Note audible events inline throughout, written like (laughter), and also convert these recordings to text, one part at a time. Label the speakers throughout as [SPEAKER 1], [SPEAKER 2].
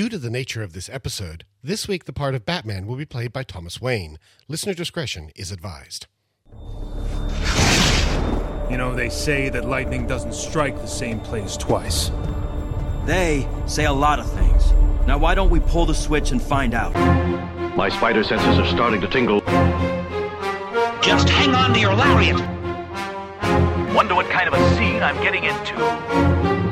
[SPEAKER 1] Due to the nature of this episode, this week the part of Batman will be played by Thomas Wayne. Listener discretion is advised.
[SPEAKER 2] You know, they say that lightning doesn't strike the same place twice.
[SPEAKER 3] They say a lot of things. Now, why don't we pull the switch and find out?
[SPEAKER 4] My spider senses are starting to tingle.
[SPEAKER 5] Just hang on to your lariat.
[SPEAKER 4] Wonder what kind of a scene I'm getting into.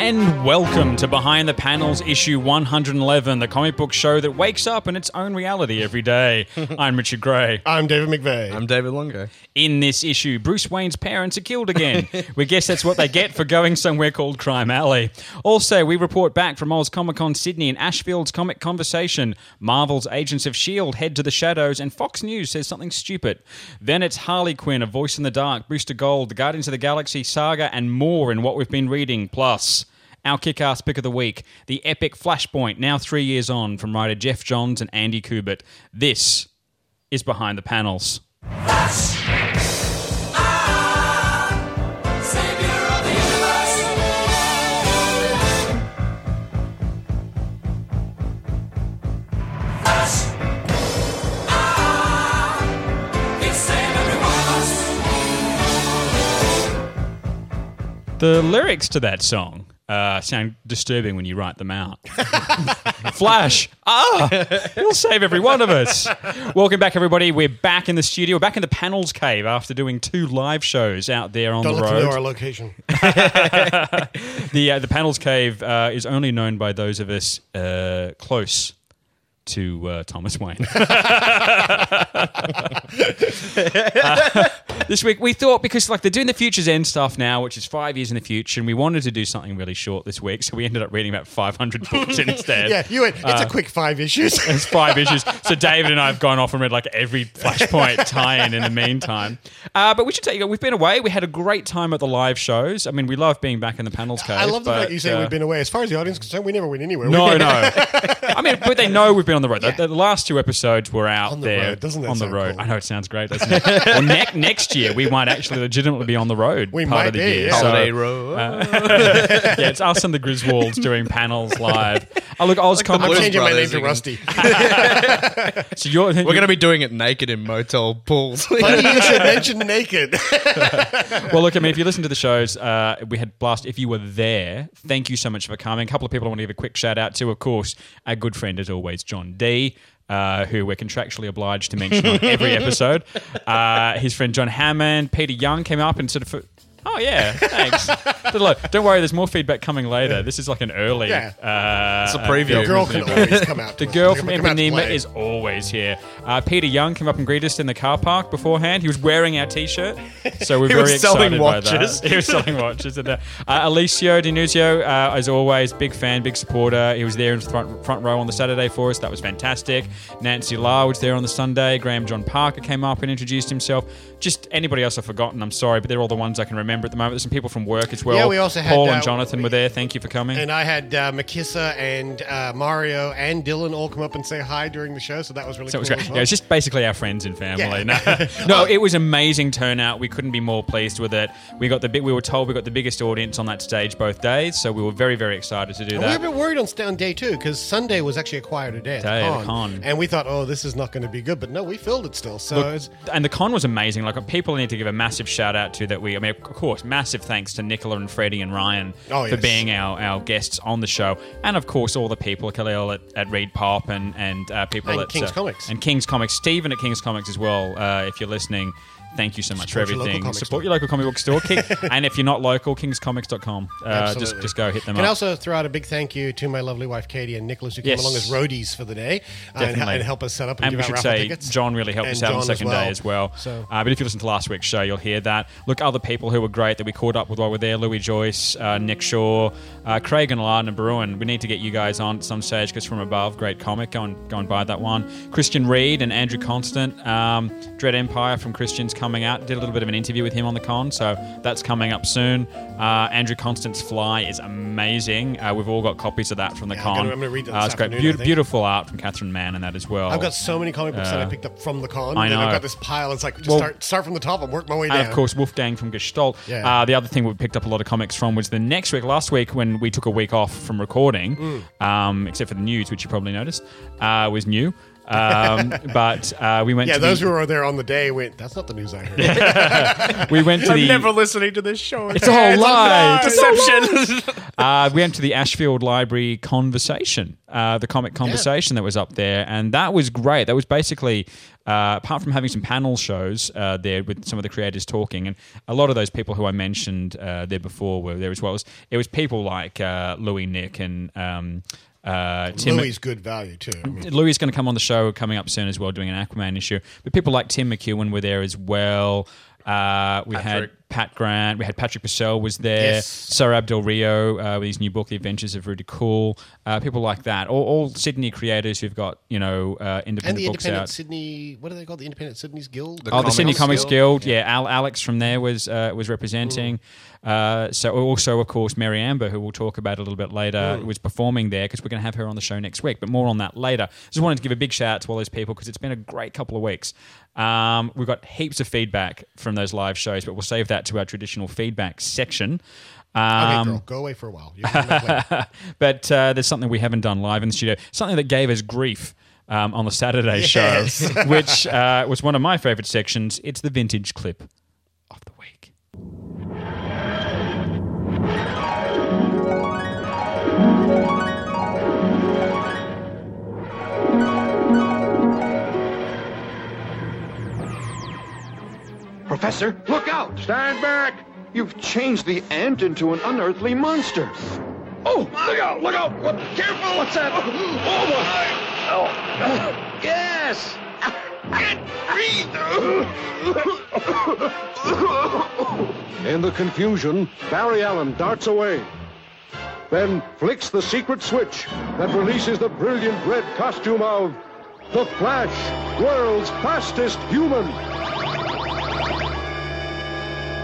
[SPEAKER 6] And welcome to Behind the Panels, issue 111, the comic book show that wakes up in its own reality every day. (laughs) I'm Richard Gray.
[SPEAKER 1] I'm David McVeigh.
[SPEAKER 7] I'm David Longo.
[SPEAKER 6] In this issue, Bruce Wayne's parents are killed again. (laughs) we guess that's what they get for going somewhere called Crime Alley. Also, we report back from Oz Comic Con Sydney and Ashfield's Comic Conversation. Marvel's Agents of S.H.I.E.L.D. head to the shadows, and Fox News says something stupid. Then it's Harley Quinn, A Voice in the Dark, Booster Gold, the Guardians of the Galaxy saga, and more in what we've been reading. Plus, our kick ass pick of the week, the epic Flashpoint, now three years on, from writer Geoff Johns and Andy Kubert. This is Behind the Panels. Flash! The lyrics to that song uh, sound disturbing when you write them out. (laughs) Flash, ah, he'll save every one of us. Welcome back, everybody. We're back in the studio. We're back in the panels cave after doing two live shows out there on
[SPEAKER 1] Don't
[SPEAKER 6] the
[SPEAKER 1] let them know our location. (laughs)
[SPEAKER 6] The uh, the panels cave uh, is only known by those of us uh, close to uh, Thomas Wayne. (laughs) Uh, (laughs) this week we thought because like they're doing the Futures End stuff now, which is five years in the future, and we wanted to do something really short this week, so we ended up reading about 500 (laughs) books instead.
[SPEAKER 1] Yeah, you went, it's a quick five issues. (laughs)
[SPEAKER 6] It's five issues. So David and I have gone off and read like every Flashpoint tie-in in the meantime. Uh, but we should tell you, we've been away. We had a great time at the live shows. I mean, we love being back in the panels cave.
[SPEAKER 1] I love the
[SPEAKER 6] but,
[SPEAKER 1] fact you say
[SPEAKER 6] uh,
[SPEAKER 1] we've been away. As far as the audience is concerned, we never went anywhere.
[SPEAKER 6] No,
[SPEAKER 1] We-
[SPEAKER 6] no. I mean, but they know we've been on the road. The, the last two episodes were out
[SPEAKER 1] On the
[SPEAKER 6] there
[SPEAKER 1] road. Doesn't that
[SPEAKER 6] on the road.
[SPEAKER 1] cool?
[SPEAKER 6] I know it sounds great, doesn't it? well, ne- next year we might actually legitimately be on the road.
[SPEAKER 1] We
[SPEAKER 6] part
[SPEAKER 1] might
[SPEAKER 6] of the
[SPEAKER 1] be,
[SPEAKER 6] year.
[SPEAKER 1] yeah.
[SPEAKER 6] So,
[SPEAKER 7] Holiday Row.
[SPEAKER 6] yeah, it's us and the Griswolds doing panels live. (laughs) Oh, look, Oz
[SPEAKER 7] the
[SPEAKER 6] Comics.
[SPEAKER 1] I'm changing my name to. Rusty. (laughs) (laughs)
[SPEAKER 6] So you're,
[SPEAKER 7] We're going to be doing it naked in motel pools.
[SPEAKER 1] Funny you should mention naked.
[SPEAKER 6] Well, look, I mean, if you listen to the shows, uh, we had blast. If you were there, thank you so much for coming. A couple of people I want to give a quick shout out to. Of course, our good friend as always, John D. Uh, who we're contractually obliged to mention on every (laughs) episode. Uh, his friend John Hammond, Peter Young came up and sort of. Oh yeah, thanks. Look, don't worry. There's more feedback coming later. This is like an early.
[SPEAKER 1] Yeah.
[SPEAKER 6] Uh,
[SPEAKER 7] It's a preview.
[SPEAKER 1] The girl can always come out.
[SPEAKER 6] the
[SPEAKER 1] us.
[SPEAKER 6] girl
[SPEAKER 1] They
[SPEAKER 6] from
[SPEAKER 1] can come out to
[SPEAKER 6] Ipanema
[SPEAKER 1] play.
[SPEAKER 6] is always here. Uh, Peter Young came up and greeted us in the car park beforehand. He was wearing our T-shirt, so we're (laughs)
[SPEAKER 7] He
[SPEAKER 6] very
[SPEAKER 7] was selling
[SPEAKER 6] excited by that.
[SPEAKER 7] watches. (laughs)
[SPEAKER 6] He was selling watches. And, uh, uh, Alicio Dinuzio, uh, as always, big fan, big supporter. He was there in front, front row on the Saturday for us. That was fantastic. Nancy La was there on the Sunday. Graham John Parker came up and introduced himself. Just anybody else I've forgotten, I'm sorry, but they're all the ones I can remember at the moment. There's some people from work as well.
[SPEAKER 1] Yeah, we also had,
[SPEAKER 6] Paul
[SPEAKER 1] uh,
[SPEAKER 6] and Jonathan were there. Thank you for coming.
[SPEAKER 1] And I had uh, Makissa and uh, Mario and Dylan all come up and say hi during the show, so that was really
[SPEAKER 6] So it was great.
[SPEAKER 1] well.
[SPEAKER 6] Yeah, it's just basically our friends and family.
[SPEAKER 1] Yeah.
[SPEAKER 6] No, (laughs) no, it was amazing turnout. We couldn't be more pleased with it. We got the big. We were told we got the biggest audience on that stage both days, so we were very, very excited to do
[SPEAKER 1] And we were a bit worried on, on day two because Sunday was actually a quieter day
[SPEAKER 6] Day at
[SPEAKER 1] the
[SPEAKER 6] the
[SPEAKER 1] con,
[SPEAKER 6] con.
[SPEAKER 1] and we thought, oh, this is not going to be good. But no, we filled it still. So it's,
[SPEAKER 6] And the con was amazing. Like people need to give a massive shout out to that. We, I mean, of course, massive thanks to Nicola and Freddie and Ryan
[SPEAKER 1] Oh,
[SPEAKER 6] for
[SPEAKER 1] yes.
[SPEAKER 6] being our, our guests on the show, and of course all the people, Khalil at, at Reed Pop and and uh, people
[SPEAKER 1] And
[SPEAKER 6] at
[SPEAKER 1] King's
[SPEAKER 6] uh,
[SPEAKER 1] Comics.
[SPEAKER 6] and King's Comics, Stephen at King's Comics as well. Uh, if you're listening. Thank you so much
[SPEAKER 1] Support
[SPEAKER 6] for
[SPEAKER 1] your local
[SPEAKER 6] everything.
[SPEAKER 1] comic
[SPEAKER 6] Support your local comic book store. King, (laughs) and if you're not local, kingscomics.com. Uh, just,
[SPEAKER 1] Absolutely.
[SPEAKER 6] just go hit them up.
[SPEAKER 1] Can
[SPEAKER 6] up.
[SPEAKER 1] also throw out a big thank you to my lovely wife Katie and Nicholas who
[SPEAKER 6] Yes.
[SPEAKER 1] came along as roadies for the day uh, and,
[SPEAKER 6] Definitely.
[SPEAKER 1] and help us set up and,
[SPEAKER 6] And
[SPEAKER 1] give
[SPEAKER 6] we
[SPEAKER 1] out
[SPEAKER 6] should
[SPEAKER 1] raffle
[SPEAKER 6] say
[SPEAKER 1] tickets.
[SPEAKER 6] John really helped
[SPEAKER 1] And
[SPEAKER 6] us out on the
[SPEAKER 1] John
[SPEAKER 6] second day as well.
[SPEAKER 1] So-
[SPEAKER 6] Uh, but if you listen to last week's show, you'll hear that. Look, other people who were great that we caught up with while we we're there: Louis Joyce, uh, Nick Shaw, uh, Craig and Lardner Bruin. We need to get you guys on at some stage because from above, great comic. Go and go and buy that one. Christian Reed and Andrew Constant, um, Dread Empire from Christian's coming out. Did a little bit of an interview with him on the con, so that's coming up soon. Uh, Andrew Constant's Fly is amazing. Uh, we've all got copies of that from the
[SPEAKER 1] Yeah,
[SPEAKER 6] con.
[SPEAKER 1] I'm gonna read that
[SPEAKER 6] Uh, it's great,
[SPEAKER 1] think.
[SPEAKER 6] beautiful art from Catherine Mann and that as well.
[SPEAKER 1] I've got so many comic books that I picked up from the con.
[SPEAKER 6] I
[SPEAKER 1] and I've got this pile. It's like just
[SPEAKER 6] Well-
[SPEAKER 1] start start from the top and work my way down.
[SPEAKER 6] And of course, Wolfgang from Gestalt.
[SPEAKER 1] Yeah.
[SPEAKER 6] Uh, the other thing we picked up a lot of comics from was the next week, last week, when we took a week off from recording,
[SPEAKER 1] Mm.
[SPEAKER 6] um, except for the news, which you probably noticed, uh, was new. Um, but uh, we went
[SPEAKER 1] yeah,
[SPEAKER 6] to
[SPEAKER 1] those
[SPEAKER 6] the,
[SPEAKER 1] who were there on the day went. That's not the news I heard. (laughs)
[SPEAKER 6] we went to the never
[SPEAKER 7] listening to this show.
[SPEAKER 6] it's a whole lie.
[SPEAKER 7] Deception. (laughs)
[SPEAKER 6] Uh, we went to the Ashfield Library conversation, uh, the comic conversation that was up there, and that was great. That was basically, uh, apart from having some panel shows uh, there with some of the creators talking, and a lot of those people who I mentioned uh, there before were there as well. It was, it was people like uh, Louis Nick and. Um, uh, Tim,
[SPEAKER 1] Louis good value too. I mean,
[SPEAKER 6] Louis is going to come on the show coming up soon as well, doing an Aquaman issue. But people like Tim McEwen were there as well. Uh, we had
[SPEAKER 7] Patrick.
[SPEAKER 6] Pat Grant. We had Patrick Purcell was there.
[SPEAKER 1] Yes.
[SPEAKER 6] Sir Abdel Rio uh, with his new book, The Adventures of Rudy Cool. Uh, people like that. All, all Sydney creators who've got you know uh,
[SPEAKER 1] and
[SPEAKER 6] independent
[SPEAKER 1] the
[SPEAKER 6] books
[SPEAKER 1] Independent
[SPEAKER 6] out.
[SPEAKER 1] Sydney. What are they called? the Independent Sydney's Guild?
[SPEAKER 6] Oh, the Sydney
[SPEAKER 7] Comics
[SPEAKER 6] Comics
[SPEAKER 7] Guild.
[SPEAKER 6] Guild. Yeah, Al, Alex from there was uh, was representing. Uh, so also, of course, Mary Amber, who we'll talk about a little bit later, was performing there because we're going to have her on the show next week. But more on that later. Just wanted to give a big shout out to all those people because it's been a great couple of weeks. Um, we've got heaps of feedback from those live shows, but we'll save that to our traditional feedback section.
[SPEAKER 1] Okay,
[SPEAKER 6] Um,
[SPEAKER 1] girl, go away for a while. You can come back later.
[SPEAKER 6] but uh, there's something we haven't done live in the studio, something that gave us grief um, on the Saturday
[SPEAKER 1] Yes.
[SPEAKER 6] show, which uh, was one of my favorite sections. It's the vintage clip of the week.
[SPEAKER 8] Professor, look out! Stand back! You've changed the ant into an unearthly monster. Oh, look out! Look out! What, careful! What's that? Oh, oh my! Oh, yes!
[SPEAKER 9] In the confusion, Barry Allen darts away. Then flicks the secret switch that releases the brilliant red costume of the Flash, world's fastest human.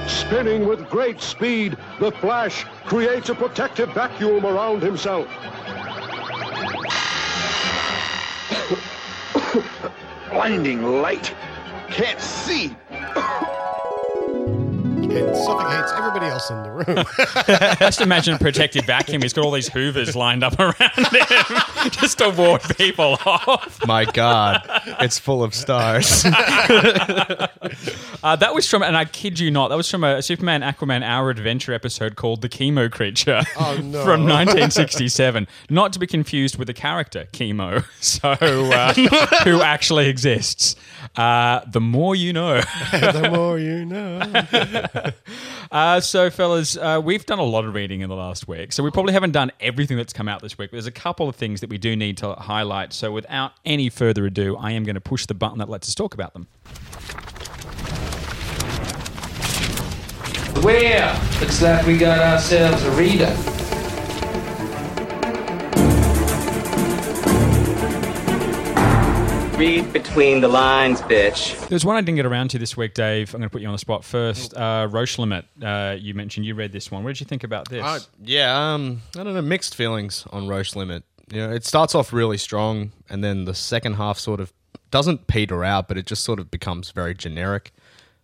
[SPEAKER 9] Spinning with great speed, the Flash creates a protective vacuum around himself. (coughs)
[SPEAKER 8] Blinding light! Can't see!
[SPEAKER 1] And suffocates everybody else in the room. (laughs)
[SPEAKER 6] Just imagine a protective vacuum. He's got all these hoovers lined up around him (laughs) just to ward people off.
[SPEAKER 7] My God, it's full of stars. (laughs)
[SPEAKER 6] Uh, that was from, and I kid you not, that was from a Superman Aquaman Hour Adventure episode called The Chemo Creature
[SPEAKER 1] Oh, no.
[SPEAKER 6] from 1967. Not to be confused with the character Chemo, so uh, who actually exists. Uh, the more you know.
[SPEAKER 1] the more you know. (laughs)
[SPEAKER 6] Uh, so, fellas, uh, we've done a lot of reading in the last week. So, we probably haven't done everything that's come out this week. But there's a couple of things that we do need to highlight. So, without any further ado, I am going to push the button that lets us talk about them.
[SPEAKER 10] Well, looks like we got ourselves a reader.
[SPEAKER 11] Read between the lines, bitch.
[SPEAKER 6] There's one I didn't get around to this week, Dave. I'm going to put you on the spot first. Uh, Roche Limit, uh, you mentioned you read this one. What did you think about this?
[SPEAKER 7] Uh, yeah, um, I don't know, mixed feelings on Roche Limit. You know, it starts off really strong, and then the second half sort of doesn't peter out, but it just sort of becomes very generic.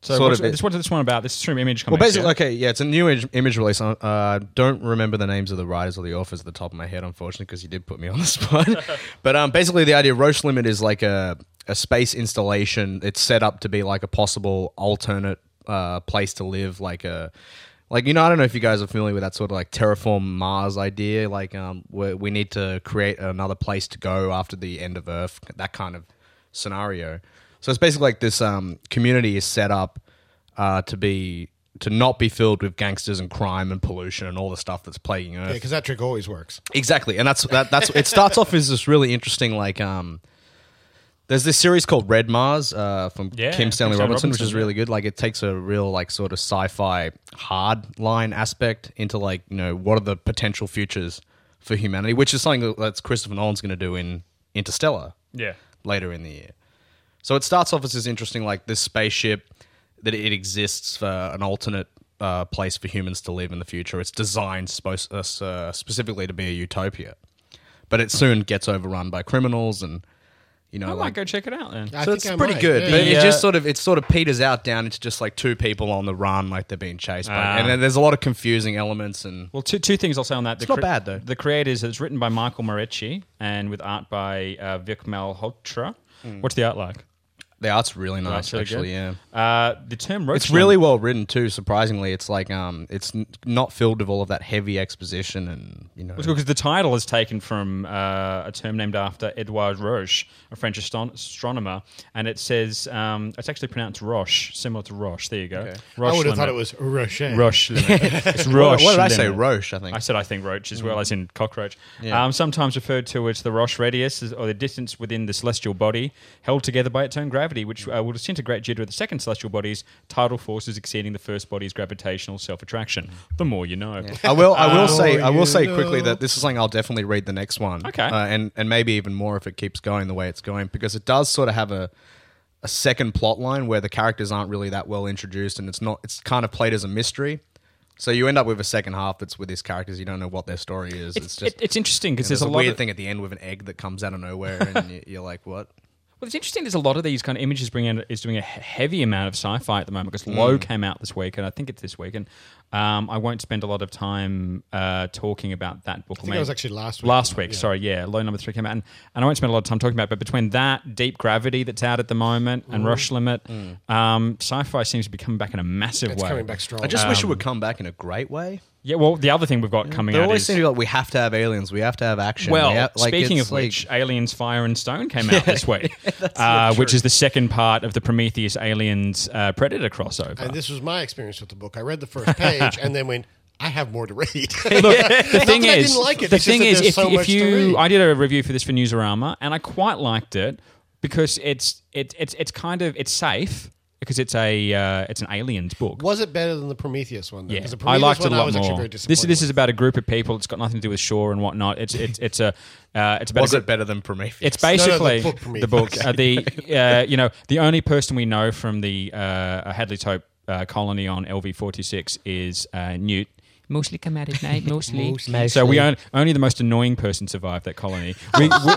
[SPEAKER 6] So,
[SPEAKER 7] sort
[SPEAKER 6] what's,
[SPEAKER 7] of
[SPEAKER 6] this, what's this one about? This is from Image
[SPEAKER 7] Well, basically,
[SPEAKER 6] yeah?
[SPEAKER 7] okay, yeah, it's a new image, image release. I uh, don't remember the names of the writers or the authors at the top of my head, unfortunately, because you did put me on the (laughs) spot. (laughs) but um, basically, the idea of Roche Limit is like a, a space installation. It's set up to be like a possible alternate uh, place to live, like a. Like you know, I don't know if you guys are familiar with that sort of like terraform Mars idea. Like, um, we need to create another place to go after the end of Earth. That kind of scenario. So it's basically like this um, community is set up uh, to be to not be filled with gangsters and crime and pollution and all the stuff that's plaguing Earth.
[SPEAKER 1] Yeah, because that trick always works.
[SPEAKER 7] Exactly, and that's that. That's it. Starts off as this really interesting like um. There's this series called Red Mars uh, from
[SPEAKER 6] Yeah,
[SPEAKER 7] Kim Stanley
[SPEAKER 6] Kim Stanley
[SPEAKER 7] Robinson, which is really good. Like it takes a real like sort of sci-fi hard line aspect into like you know what are the potential futures for humanity, which is something that that's Christopher Nolan's going to do in Interstellar
[SPEAKER 6] yeah.
[SPEAKER 7] later in the year. So it starts off as this interesting, like this spaceship. that it exists for an alternate uh, place for humans to live in the future. It's designed supposed, uh, uh, specifically to be a utopia, but it soon gets overrun by criminals and you know
[SPEAKER 6] I
[SPEAKER 7] like
[SPEAKER 6] might go check it out then.
[SPEAKER 1] I
[SPEAKER 7] so it's
[SPEAKER 1] I
[SPEAKER 7] pretty
[SPEAKER 1] might,
[SPEAKER 7] good,
[SPEAKER 1] yeah.
[SPEAKER 7] but it just sort of it sort of peters out down into just like two people on the run, like they're being chased by,
[SPEAKER 6] Ah.
[SPEAKER 7] and then there's a lot of confusing elements and
[SPEAKER 6] Well, two, two things I'll say on that.
[SPEAKER 7] It's not bad, though.
[SPEAKER 6] The creators, it's written by Michael Moreci and with art by uh, Vic Malhotra. What's the art like?
[SPEAKER 7] The art's really nice,
[SPEAKER 6] really
[SPEAKER 7] actually.
[SPEAKER 6] good?
[SPEAKER 7] Yeah,
[SPEAKER 6] Uh, the term roach
[SPEAKER 7] it's really well written too. Surprisingly, it's like um, it's n- not filled with all of that heavy exposition and you know.
[SPEAKER 6] because the title is taken from uh, a term named after Edouard Roche, a French aston- astronomer, and it says um, it's actually pronounced Roche, similar to Roche. There you go.
[SPEAKER 1] I
[SPEAKER 6] Roche
[SPEAKER 1] would have thought it was Rocher.
[SPEAKER 6] Roche (laughs) limit. It's
[SPEAKER 7] What-
[SPEAKER 6] Roche.
[SPEAKER 7] what did I say? Roche, I think.
[SPEAKER 6] I said I think Roche as well, as in cockroach.
[SPEAKER 7] Yeah.
[SPEAKER 6] Um, sometimes referred to as the Roche radius, or the distance within the celestial body held together by its own gravity, which uh, will disintegrate due to the second celestial body's tidal forces exceeding the first body's gravitational self-attraction. The more you know.
[SPEAKER 7] I will. I will say. I will say quickly that this is something I'll definitely read the next one.
[SPEAKER 6] Okay.
[SPEAKER 7] uh, and and maybe even more if it keeps going the way it's going because it does sort of have a a second plot line where the characters aren't really that well introduced and it's not. It's kind of played as a mystery. So you end up with a second half that's with these characters. You don't know what their story is. It's,
[SPEAKER 6] It's,
[SPEAKER 7] just
[SPEAKER 6] it- it's interesting because there's,
[SPEAKER 7] there's,
[SPEAKER 6] a,
[SPEAKER 7] weird
[SPEAKER 6] of,
[SPEAKER 7] thing at the end with an egg that comes out of nowhere, and (laughs) you're like, what?
[SPEAKER 6] Well, it's interesting. There's a lot of these kind of images. Bringing in, is doing a heavy amount of sci-fi at the moment because Low
[SPEAKER 7] Mm.
[SPEAKER 6] came out this week, and I think it's this week. And um, I won't spend a lot of time uh, talking about that book.
[SPEAKER 1] I think it was actually last week.
[SPEAKER 6] Last week,
[SPEAKER 1] Yeah.
[SPEAKER 6] sorry, yeah. Low number three came out, and, and I won't spend a lot of time talking about. it, But between that, Deep Gravity that's out at the moment, and
[SPEAKER 1] Mhm.
[SPEAKER 6] Roche Limit, um, sci-fi seems to be coming back in a massive
[SPEAKER 1] It's
[SPEAKER 6] way.
[SPEAKER 1] coming back strong.
[SPEAKER 7] I just wish it
[SPEAKER 6] Um,
[SPEAKER 7] would come back in a great way.
[SPEAKER 6] Yeah, well, the other thing we've got coming
[SPEAKER 7] There
[SPEAKER 6] out
[SPEAKER 7] always
[SPEAKER 6] is
[SPEAKER 7] seems to be like we have to have aliens, we have to have action.
[SPEAKER 6] well,
[SPEAKER 7] we have, like,
[SPEAKER 6] speaking
[SPEAKER 7] it's
[SPEAKER 6] of
[SPEAKER 7] like-
[SPEAKER 6] which, Aliens Fire and Stone came (laughs) out this week, (laughs) uh, which is the second part of the Prometheus Aliens uh, Predator crossover.
[SPEAKER 1] And this was my experience with the book. I read the first page (laughs) and then went, I have more to read.
[SPEAKER 6] Look, the thing
[SPEAKER 1] I
[SPEAKER 6] is,
[SPEAKER 1] didn't like it.
[SPEAKER 6] the
[SPEAKER 1] It's just
[SPEAKER 6] thing
[SPEAKER 1] that
[SPEAKER 6] is,
[SPEAKER 1] there's
[SPEAKER 6] if,
[SPEAKER 1] so
[SPEAKER 6] if you. I did a review for this for Newsarama, and I quite liked it because it's it, it's it's kind of it's safe because it's a uh, it's an aliens book.
[SPEAKER 1] was it better than the Prometheus one? Though?
[SPEAKER 6] Yeah,
[SPEAKER 1] 'Cause the
[SPEAKER 6] I
[SPEAKER 1] Prometheus
[SPEAKER 6] liked it
[SPEAKER 1] one,
[SPEAKER 6] a
[SPEAKER 1] I
[SPEAKER 6] lot
[SPEAKER 1] was
[SPEAKER 6] more.
[SPEAKER 1] very
[SPEAKER 6] This this is about a group of people. It's got nothing to do with Shaw and whatnot. It's it's it's a uh, it's about
[SPEAKER 7] Was
[SPEAKER 6] a
[SPEAKER 7] it better than Prometheus?
[SPEAKER 6] It's
[SPEAKER 1] No, no, the
[SPEAKER 6] basically
[SPEAKER 1] book
[SPEAKER 6] the book.
[SPEAKER 1] Okay.
[SPEAKER 6] Uh, the uh, you know the only person we know from the uh, Hadley's Hope uh, colony on LV forty six is uh, Newt. Mostly come out at night, (laughs) mostly.
[SPEAKER 7] Mostly.
[SPEAKER 6] So we only, only the most annoying person survived that colony. We, we,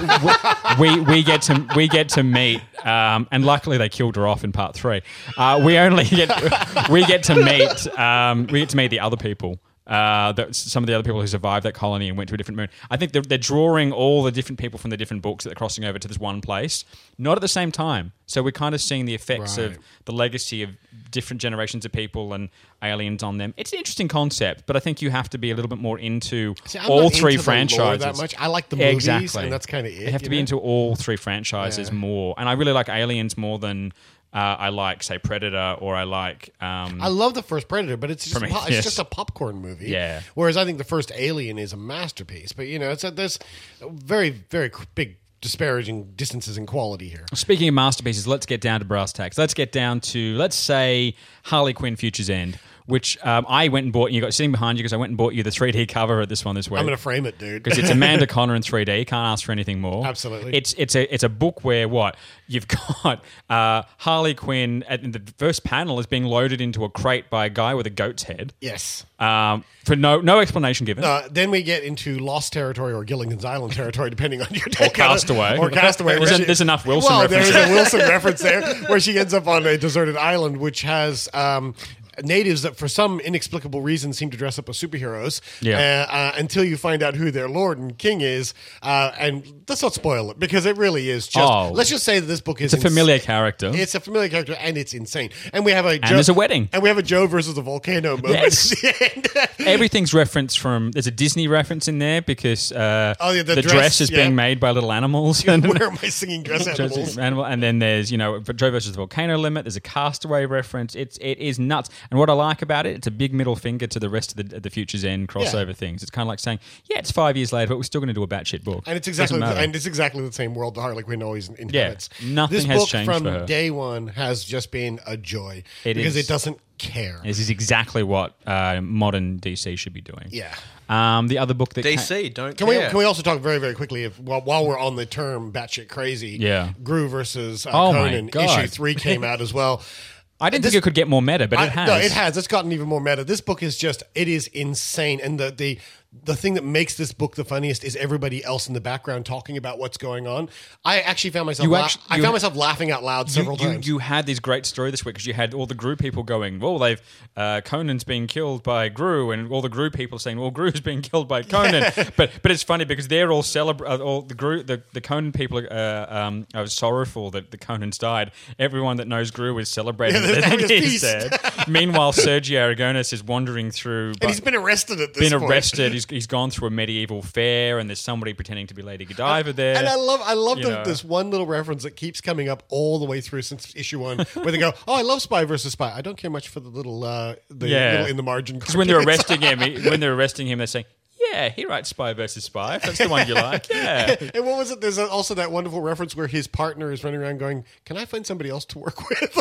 [SPEAKER 6] we, we, we get to we get to meet, um, and luckily they killed her off in part three. Uh, we only get we get to meet um, we get to meet the other people. Uh, that, some of the other people who survived that colony and went to a different moon. I think they're, they're drawing all the different people from the different books that they're crossing over to this one place, not at the same time. So we're kind of seeing the effects of the legacy of different generations of people and aliens on them. It's an interesting concept, but I think you have to be a little bit more into
[SPEAKER 1] See,
[SPEAKER 6] all three
[SPEAKER 1] into
[SPEAKER 6] franchises.
[SPEAKER 1] that much. I like the movies,
[SPEAKER 6] exactly.
[SPEAKER 1] and that's kinda it,
[SPEAKER 6] You have to
[SPEAKER 1] you
[SPEAKER 6] be
[SPEAKER 1] know?
[SPEAKER 6] into all three franchises
[SPEAKER 1] Yeah.
[SPEAKER 6] more, and I really like Aliens more than uh, I like, say, Predator, or I like. Um,
[SPEAKER 1] I love the first Predator, but it's just, a po-
[SPEAKER 6] Prometheus.
[SPEAKER 1] it's just a popcorn movie.
[SPEAKER 6] Yeah.
[SPEAKER 1] Whereas I think the first Alien is a masterpiece. But you know, it's a, there's very very big disparaging distances in quality here.
[SPEAKER 6] Speaking of masterpieces, let's get down to brass tacks. Let's get down to let's say Harley Quinn Futures End, which um, I went and bought. And you got sitting behind you because I went and bought you the 3D cover of this one this week.
[SPEAKER 1] I'm going to frame it, dude.
[SPEAKER 6] because it's Amanda (laughs) Conner in 3D. Can't ask for anything more.
[SPEAKER 1] Absolutely.
[SPEAKER 6] It's it's a it's a book where what you've (laughs) got uh, Harley Quinn at the first panel is being loaded into a crate by a guy with a goat's head.
[SPEAKER 1] yes.
[SPEAKER 6] Um, for no no explanation given.
[SPEAKER 1] Then we get into Lost Territory or Gilligan's Island territory, depending on your take it.
[SPEAKER 6] Castaway.
[SPEAKER 1] Or Castaway.
[SPEAKER 6] There's
[SPEAKER 1] where
[SPEAKER 6] a- there's enough Wilson
[SPEAKER 1] Well,
[SPEAKER 6] references.
[SPEAKER 1] there's a Wilson (laughs) reference there, where she ends up on a deserted island, which has um, natives that, for some inexplicable reason, seem to dress up as superheroes.
[SPEAKER 6] Yeah.
[SPEAKER 1] Uh, uh, until you find out who their lord and king is, uh, and let's not spoil it because it really is just.
[SPEAKER 6] Oh.
[SPEAKER 1] let's just say that this book is
[SPEAKER 6] It's a
[SPEAKER 1] ins-
[SPEAKER 6] familiar character.
[SPEAKER 1] It's a familiar character, and it's insane. And we have a
[SPEAKER 6] there's a wedding.
[SPEAKER 1] and we have a Joe versus the volcano moment.
[SPEAKER 6] Yes.
[SPEAKER 1] at the end. (laughs)
[SPEAKER 6] Everything's referenced from. There's a Disney reference in there because uh,
[SPEAKER 1] Oh, yeah, the
[SPEAKER 6] the,
[SPEAKER 1] dress,
[SPEAKER 6] dress, is
[SPEAKER 1] yeah.
[SPEAKER 6] being made by little animals. (laughs) and-
[SPEAKER 1] Where am I singing dress (laughs) animals?
[SPEAKER 6] Animal, and then there's you know Joe versus the volcano limit. There's a Castaway reference. It's it is nuts. And what I like about it, it's a big middle finger to the rest of the the Future's End crossover things. It's kind of like saying, yeah, it's five years later, but we're still going to do a batshit book.
[SPEAKER 1] And it's exactly
[SPEAKER 6] Doesn't
[SPEAKER 1] and it's exactly the same world the Harley Quinn always inhabits.
[SPEAKER 6] nothing
[SPEAKER 1] this
[SPEAKER 6] has
[SPEAKER 1] book
[SPEAKER 6] changed
[SPEAKER 1] from
[SPEAKER 6] for her.
[SPEAKER 1] day one has just been a joy
[SPEAKER 6] It
[SPEAKER 1] because
[SPEAKER 6] is.
[SPEAKER 1] it doesn't care.
[SPEAKER 6] This is exactly what uh, modern DC should be doing.
[SPEAKER 1] Yeah.
[SPEAKER 6] Um, the other book that ca-
[SPEAKER 7] DC, don't
[SPEAKER 1] Can we
[SPEAKER 7] care.
[SPEAKER 1] can we also talk very very quickly if while, while we're on the term batshit crazy?
[SPEAKER 6] Yeah.
[SPEAKER 1] Groo versus uh,
[SPEAKER 6] Oh my
[SPEAKER 1] Conan
[SPEAKER 6] God.
[SPEAKER 1] issue three came out as well. (laughs)
[SPEAKER 6] I didn't
[SPEAKER 1] This-
[SPEAKER 6] think it could get more meta, but
[SPEAKER 1] I-
[SPEAKER 6] it has.
[SPEAKER 1] No, it has. It's gotten even more meta. This book is just it is insane, and the the the thing that makes this book the funniest is everybody else in the background talking about what's going on. I actually found myself.
[SPEAKER 6] You
[SPEAKER 1] la-
[SPEAKER 6] actu-
[SPEAKER 1] I
[SPEAKER 6] you-
[SPEAKER 1] found myself laughing out loud several
[SPEAKER 6] you,
[SPEAKER 1] times.
[SPEAKER 6] you had this great story this week because you had all the Groo people going, well, they've uh, Conan's being killed by Groo, and all the Groo people saying, well, Groo's being (laughs) killed by Conan. but but it's funny because they're all celebrate. All the Groo, the, the Conan people are, uh, um, are sorrowful that the Conan's died. Everyone that knows Groo is celebrating
[SPEAKER 1] Yeah,
[SPEAKER 6] that he's dead. Meanwhile, Sergio Aragonés is wandering through.
[SPEAKER 1] and he's been arrested at this
[SPEAKER 6] been
[SPEAKER 1] point.
[SPEAKER 6] arrested. (laughs) He's, he's gone through a medieval fair, and there's somebody pretending to be Lady Godiva there.
[SPEAKER 1] And I love, I love the, this one little reference that keeps coming up all the way through since issue one, where they go, (laughs) "Oh, I love Spy versus Spy. I don't care much for the little, uh, the little in the margin."
[SPEAKER 6] Because when they're arresting him, he- when they're (laughs) arresting him, they're saying, "Yeah, he writes Spy versus Spy. If that's the one you like, (laughs) yeah."
[SPEAKER 1] and what was it? There's also that wonderful reference where his partner is running around going, "Can I find somebody else to work with?"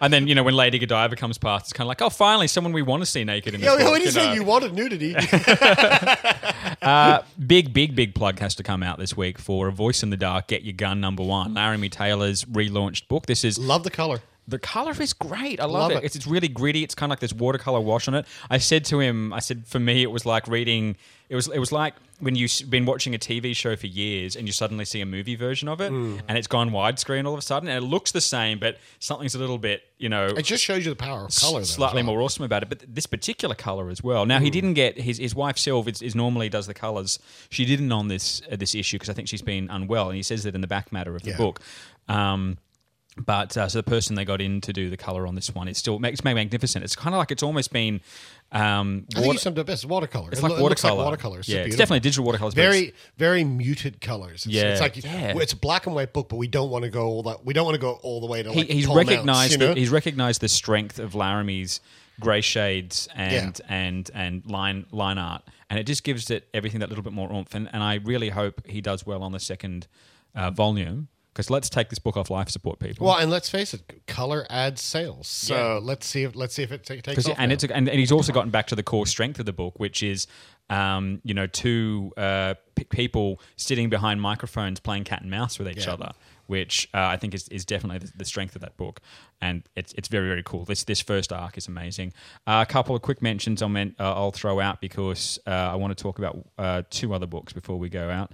[SPEAKER 6] And then you know when Lady Godiva comes past, it's kind of like, "Oh, finally, someone we want to see naked in this
[SPEAKER 1] Yo,
[SPEAKER 6] book,"
[SPEAKER 1] when you
[SPEAKER 6] you
[SPEAKER 1] say
[SPEAKER 6] know.
[SPEAKER 1] you wanted nudity, (laughs) (laughs)
[SPEAKER 6] Uh, big, big, big plug has to come out this week for A Voice in the Dark, Get Your Gun number one. Larime Taylor's relaunched book. This is
[SPEAKER 1] love the color.
[SPEAKER 6] The color is great. I love,
[SPEAKER 1] Love
[SPEAKER 6] it.
[SPEAKER 1] it.
[SPEAKER 6] It's, it's really gritty. It's kind of like this watercolor wash on it. I said to him, I said, for me, it was like reading. It was it was like when you've been watching a TV show for years and you suddenly see a movie version of it,
[SPEAKER 1] Mm.
[SPEAKER 6] and it's gone widescreen all of a sudden, and it looks the same, but something's a little bit, you know,
[SPEAKER 1] it just shows you the power of color. though,
[SPEAKER 6] slightly
[SPEAKER 1] well.
[SPEAKER 6] more awesome about it. But this particular color as well. Now he
[SPEAKER 1] Mm.
[SPEAKER 6] didn't get his his wife Sylv is, is normally does the colors. She didn't on this uh, this issue because I think she's been unwell, and he says that in the back matter of the
[SPEAKER 1] Yeah.
[SPEAKER 6] book. Um, but uh, so the person they got in to do the color on this one, it's still it's magnificent. It's kind of like it's almost been. Um,
[SPEAKER 1] I think
[SPEAKER 6] water-
[SPEAKER 1] you summed it best. Watercolor.
[SPEAKER 6] It's
[SPEAKER 1] It
[SPEAKER 6] like
[SPEAKER 1] lo- it looks
[SPEAKER 6] watercolor.
[SPEAKER 1] watercolor. It's
[SPEAKER 6] yeah, it's definitely digital watercolors. but it's-
[SPEAKER 1] Very, very muted colors. It's,
[SPEAKER 6] Yeah,
[SPEAKER 1] it's like
[SPEAKER 6] yeah.
[SPEAKER 1] it's a black and white book, but we don't want to go all that. We don't want to go all the way to like
[SPEAKER 6] he's
[SPEAKER 1] Paul Mounts,
[SPEAKER 6] recognized
[SPEAKER 1] you know?
[SPEAKER 6] the, he's recognized the strength of Larime's grey shades and and and line line art, and it just gives it everything that little bit more oomph. And, and I really hope he does well on the second uh, volume because let's take this book off life support, people.
[SPEAKER 1] Well, and let's face it, color adds sales. So
[SPEAKER 6] Yeah.
[SPEAKER 1] let's see if let's see if it ta- takes
[SPEAKER 6] 'Cause-
[SPEAKER 1] off.
[SPEAKER 6] and
[SPEAKER 1] now.
[SPEAKER 6] it's a, and, and he's also gotten back to the core strength of the book, which is um, you know two uh, p- people sitting behind microphones playing cat and mouse with each
[SPEAKER 1] Yeah.
[SPEAKER 6] other, which uh, I think is, is definitely the, the strength of that book, and it's it's very very cool. This this first arc is amazing. Uh, a couple of quick mentions I'll men- uh, I'll throw out because uh, I want to talk about uh, two other books before we go out.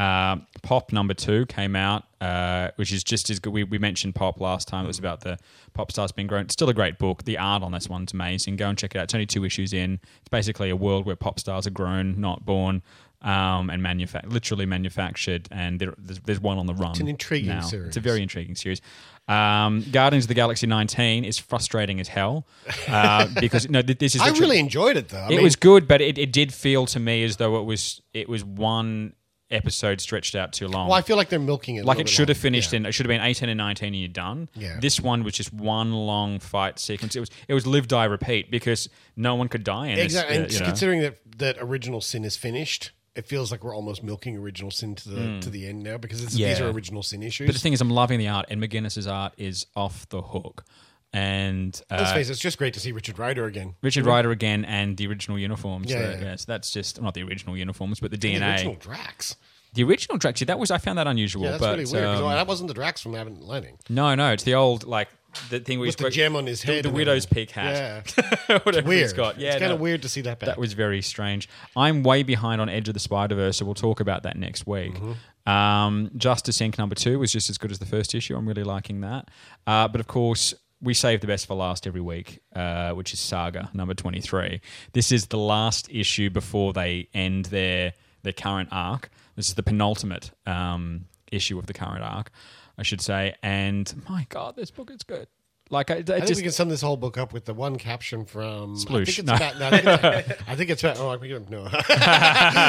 [SPEAKER 6] Um, Pop number two came out, uh, which is just as good. We, we mentioned Pop last time. It was about the pop stars being grown. It's still a great book. The art on this one's amazing. Go and check it out. It's only two issues in. It's basically a world where pop stars are grown, not born, um, and manufa- literally manufactured. And there, there's, there's one on the run.
[SPEAKER 1] It's an intriguing
[SPEAKER 6] now.
[SPEAKER 1] series.
[SPEAKER 6] It's a very intriguing series. Um, Guardians of the Galaxy 19 is frustrating as hell uh, (laughs) because no, th- this is.
[SPEAKER 1] I really enjoyed it though. I
[SPEAKER 6] it
[SPEAKER 1] mean,
[SPEAKER 6] was good, but it, it did feel to me as though it was it was one episode stretched out too long.
[SPEAKER 1] Well, I feel like they're milking it.
[SPEAKER 6] like it should have finished
[SPEAKER 1] Yeah.
[SPEAKER 6] in it should have been 18 and 19 and you're done.
[SPEAKER 1] Yeah.
[SPEAKER 6] This one was just one long fight sequence. It was it was live die repeat because no one could die in
[SPEAKER 1] Exactly.
[SPEAKER 6] uh,
[SPEAKER 1] And
[SPEAKER 6] you know.
[SPEAKER 1] considering that that original sin is finished, it feels like we're almost milking original sin to the
[SPEAKER 6] Mm.
[SPEAKER 1] to the end now because it's,
[SPEAKER 6] Yeah.
[SPEAKER 1] these are original sin issues.
[SPEAKER 6] But the thing is, I'm loving the art, and McGuinness's art is off the hook. And uh,
[SPEAKER 1] Let's face it, it's just great to see Richard Rider again.
[SPEAKER 6] Richard? Rider again, and the original uniforms.
[SPEAKER 1] Yeah,
[SPEAKER 6] so,
[SPEAKER 1] yeah.
[SPEAKER 6] yeah, so that's just not the original uniforms, but the DNA.
[SPEAKER 1] The original Drax.
[SPEAKER 6] The original Drax. That was I found that unusual.
[SPEAKER 1] Yeah, that's
[SPEAKER 6] but,
[SPEAKER 1] really weird. 'cause
[SPEAKER 6] um,
[SPEAKER 1] that wasn't the Drax from Abnett and Lanning.
[SPEAKER 6] No, no, it's the old like the thing where
[SPEAKER 1] With the gem on his
[SPEAKER 6] the-
[SPEAKER 1] head
[SPEAKER 6] the,
[SPEAKER 1] and
[SPEAKER 6] widow's peak hat.
[SPEAKER 1] Yeah. (laughs)
[SPEAKER 6] whatever
[SPEAKER 1] weird.
[SPEAKER 6] he's got. Yeah,
[SPEAKER 1] It's kinda
[SPEAKER 6] no.
[SPEAKER 1] weird to see that back.
[SPEAKER 6] That was very strange. I'm way behind on Edge of the Spider Verse, so we'll talk about that next week.
[SPEAKER 1] Mm-hmm.
[SPEAKER 6] Um, Justice Inc. number two was just as good as the first issue. I'm really liking that. Uh, but of course. We save the best for last every week, uh, which is Saga number 23. This is the last issue before they end their their current arc. This is the penultimate um, issue of the current arc, I should say. And my God, this book is good. Like I, I
[SPEAKER 1] think
[SPEAKER 6] just
[SPEAKER 1] we can sum this whole book up with the one caption from. I think it's
[SPEAKER 6] No.
[SPEAKER 1] about. No, I, think it's, (laughs) I think it's about. Oh, we can, (laughs) (laughs) no.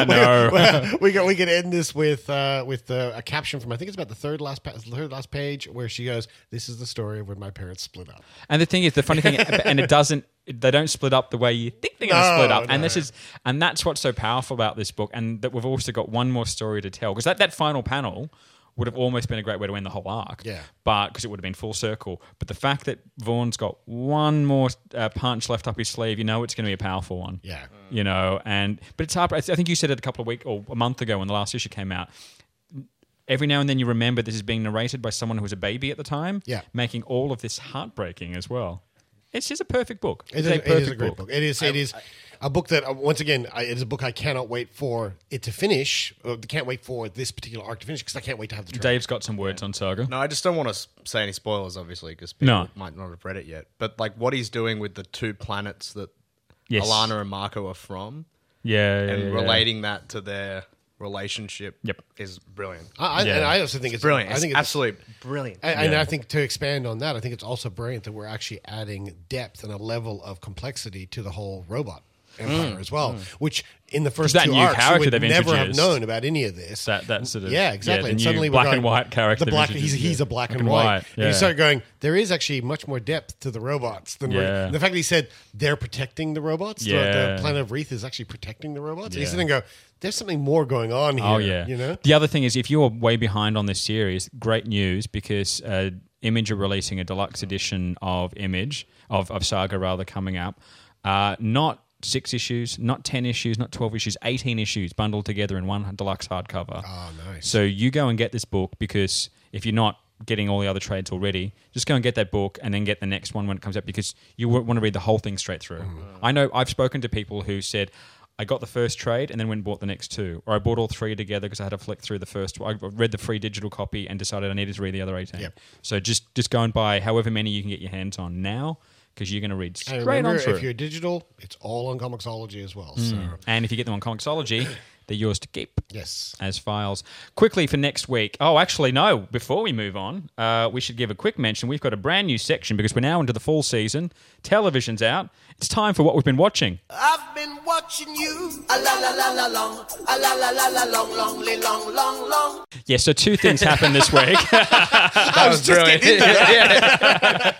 [SPEAKER 6] No.
[SPEAKER 1] we can we can end this with uh, with uh, a caption from. I think it's about the third last pa- third last page where she goes, "This is the story of when my parents split up."
[SPEAKER 6] And the thing is, the funny thing, and it doesn't. They don't split up the way you think they're going to
[SPEAKER 1] No,
[SPEAKER 6] split up, and this is, and that's what's so powerful about this book, and that we've also got one more story to tell because that that final panel would have almost been a great way to end the whole arc.
[SPEAKER 1] Yeah.
[SPEAKER 6] but because it would have been full circle. But the fact that Vaughn's got one more uh, punch left up his sleeve, you know, it's going to be a powerful one.
[SPEAKER 1] Yeah.
[SPEAKER 6] you know, and but it's hard. I think you said it a couple of weeks or a month ago when the last issue came out. every now and then you remember this is being narrated by someone who was a baby at the time.
[SPEAKER 1] Yeah.
[SPEAKER 6] making all of this heartbreaking as well. It's just a perfect book.
[SPEAKER 1] It
[SPEAKER 6] It's
[SPEAKER 1] is,
[SPEAKER 6] a perfect
[SPEAKER 1] is a great book. It is. It is a book that uh, once again, I, it is a book I cannot wait for it to finish. Uh, can't wait for this particular arc to finish because I can't wait to have the. Trailer.
[SPEAKER 6] Dave's got some words on Saga.
[SPEAKER 7] No, I just don't want to say any spoilers, obviously, because people
[SPEAKER 6] No.
[SPEAKER 7] might not have read it yet. But like what he's doing with the two planets that
[SPEAKER 6] Yes.
[SPEAKER 7] Alana and Marko are from,
[SPEAKER 6] Yeah, yeah,
[SPEAKER 7] and
[SPEAKER 6] yeah, yeah.
[SPEAKER 7] relating that to their relationship,
[SPEAKER 6] Yep.
[SPEAKER 7] is brilliant.
[SPEAKER 1] I, I,
[SPEAKER 6] Yeah.
[SPEAKER 1] And I also think it's
[SPEAKER 7] brilliant.
[SPEAKER 1] I think it's
[SPEAKER 7] absolutely brilliant.
[SPEAKER 1] And, and I think to expand on that, I think it's also brilliant that we're actually adding depth and a level of complexity to the whole robot empire mm. as well, mm. which in the first
[SPEAKER 6] that
[SPEAKER 1] two
[SPEAKER 6] new
[SPEAKER 1] arcs
[SPEAKER 6] character
[SPEAKER 1] would
[SPEAKER 6] they've
[SPEAKER 1] never have known about any of this.
[SPEAKER 6] That that sort of
[SPEAKER 1] yeah, exactly.
[SPEAKER 6] the
[SPEAKER 1] and suddenly
[SPEAKER 6] black
[SPEAKER 1] going,
[SPEAKER 6] and white character.
[SPEAKER 1] The black, he's, he's a black, and white. And
[SPEAKER 6] yeah.
[SPEAKER 1] you start going, there is actually much more depth to the robots than
[SPEAKER 6] Yeah.
[SPEAKER 1] the fact that he said they're protecting the robots. the-
[SPEAKER 6] Yeah.
[SPEAKER 1] The, planet of Wreath is actually protecting the robots. And you
[SPEAKER 6] Yeah.
[SPEAKER 1] sit there and go, there's something more going on here.
[SPEAKER 6] Oh yeah.
[SPEAKER 1] You know?
[SPEAKER 6] The other thing is, if you're way behind on this series, great news because uh, Image are releasing a deluxe edition of Image of, of Saga rather coming up. Uh, not six issues, not ten issues, not twelve issues, eighteen issues bundled together in one deluxe hardcover.
[SPEAKER 1] Oh, nice.
[SPEAKER 6] So you go and get this book because if you're not getting all the other trades already, just go and get that book and then get the next one when it comes out because you want to read the whole thing straight through. Mm-hmm. I know I've spoken to people who said. I got the first trade and then went and bought the next two, or I bought all three together because I had to flick through the first. I read the free digital copy and decided I needed to read the other eighteen.
[SPEAKER 1] Yep.
[SPEAKER 6] So just just go and buy however many you can get your hands on now because you're going to read
[SPEAKER 1] And
[SPEAKER 6] straight
[SPEAKER 1] remember,
[SPEAKER 6] on through.
[SPEAKER 1] if you're digital, it's all on Comixology as well. So
[SPEAKER 6] and if you get them on Comixology, (coughs) they're yours to keep
[SPEAKER 1] yes,
[SPEAKER 6] as files. Quickly for next week. Oh, actually, no. Before we move on, uh, we should give a quick mention. We've got a brand new section because we're now into the fall season. Television's out. It's time for what we've been watching.
[SPEAKER 12] I've been watching you. A la la la la long. A la la la la long, long, long, long, long.
[SPEAKER 6] Yeah, so two things happened this week. (laughs)
[SPEAKER 7] that was brilliant. Yeah.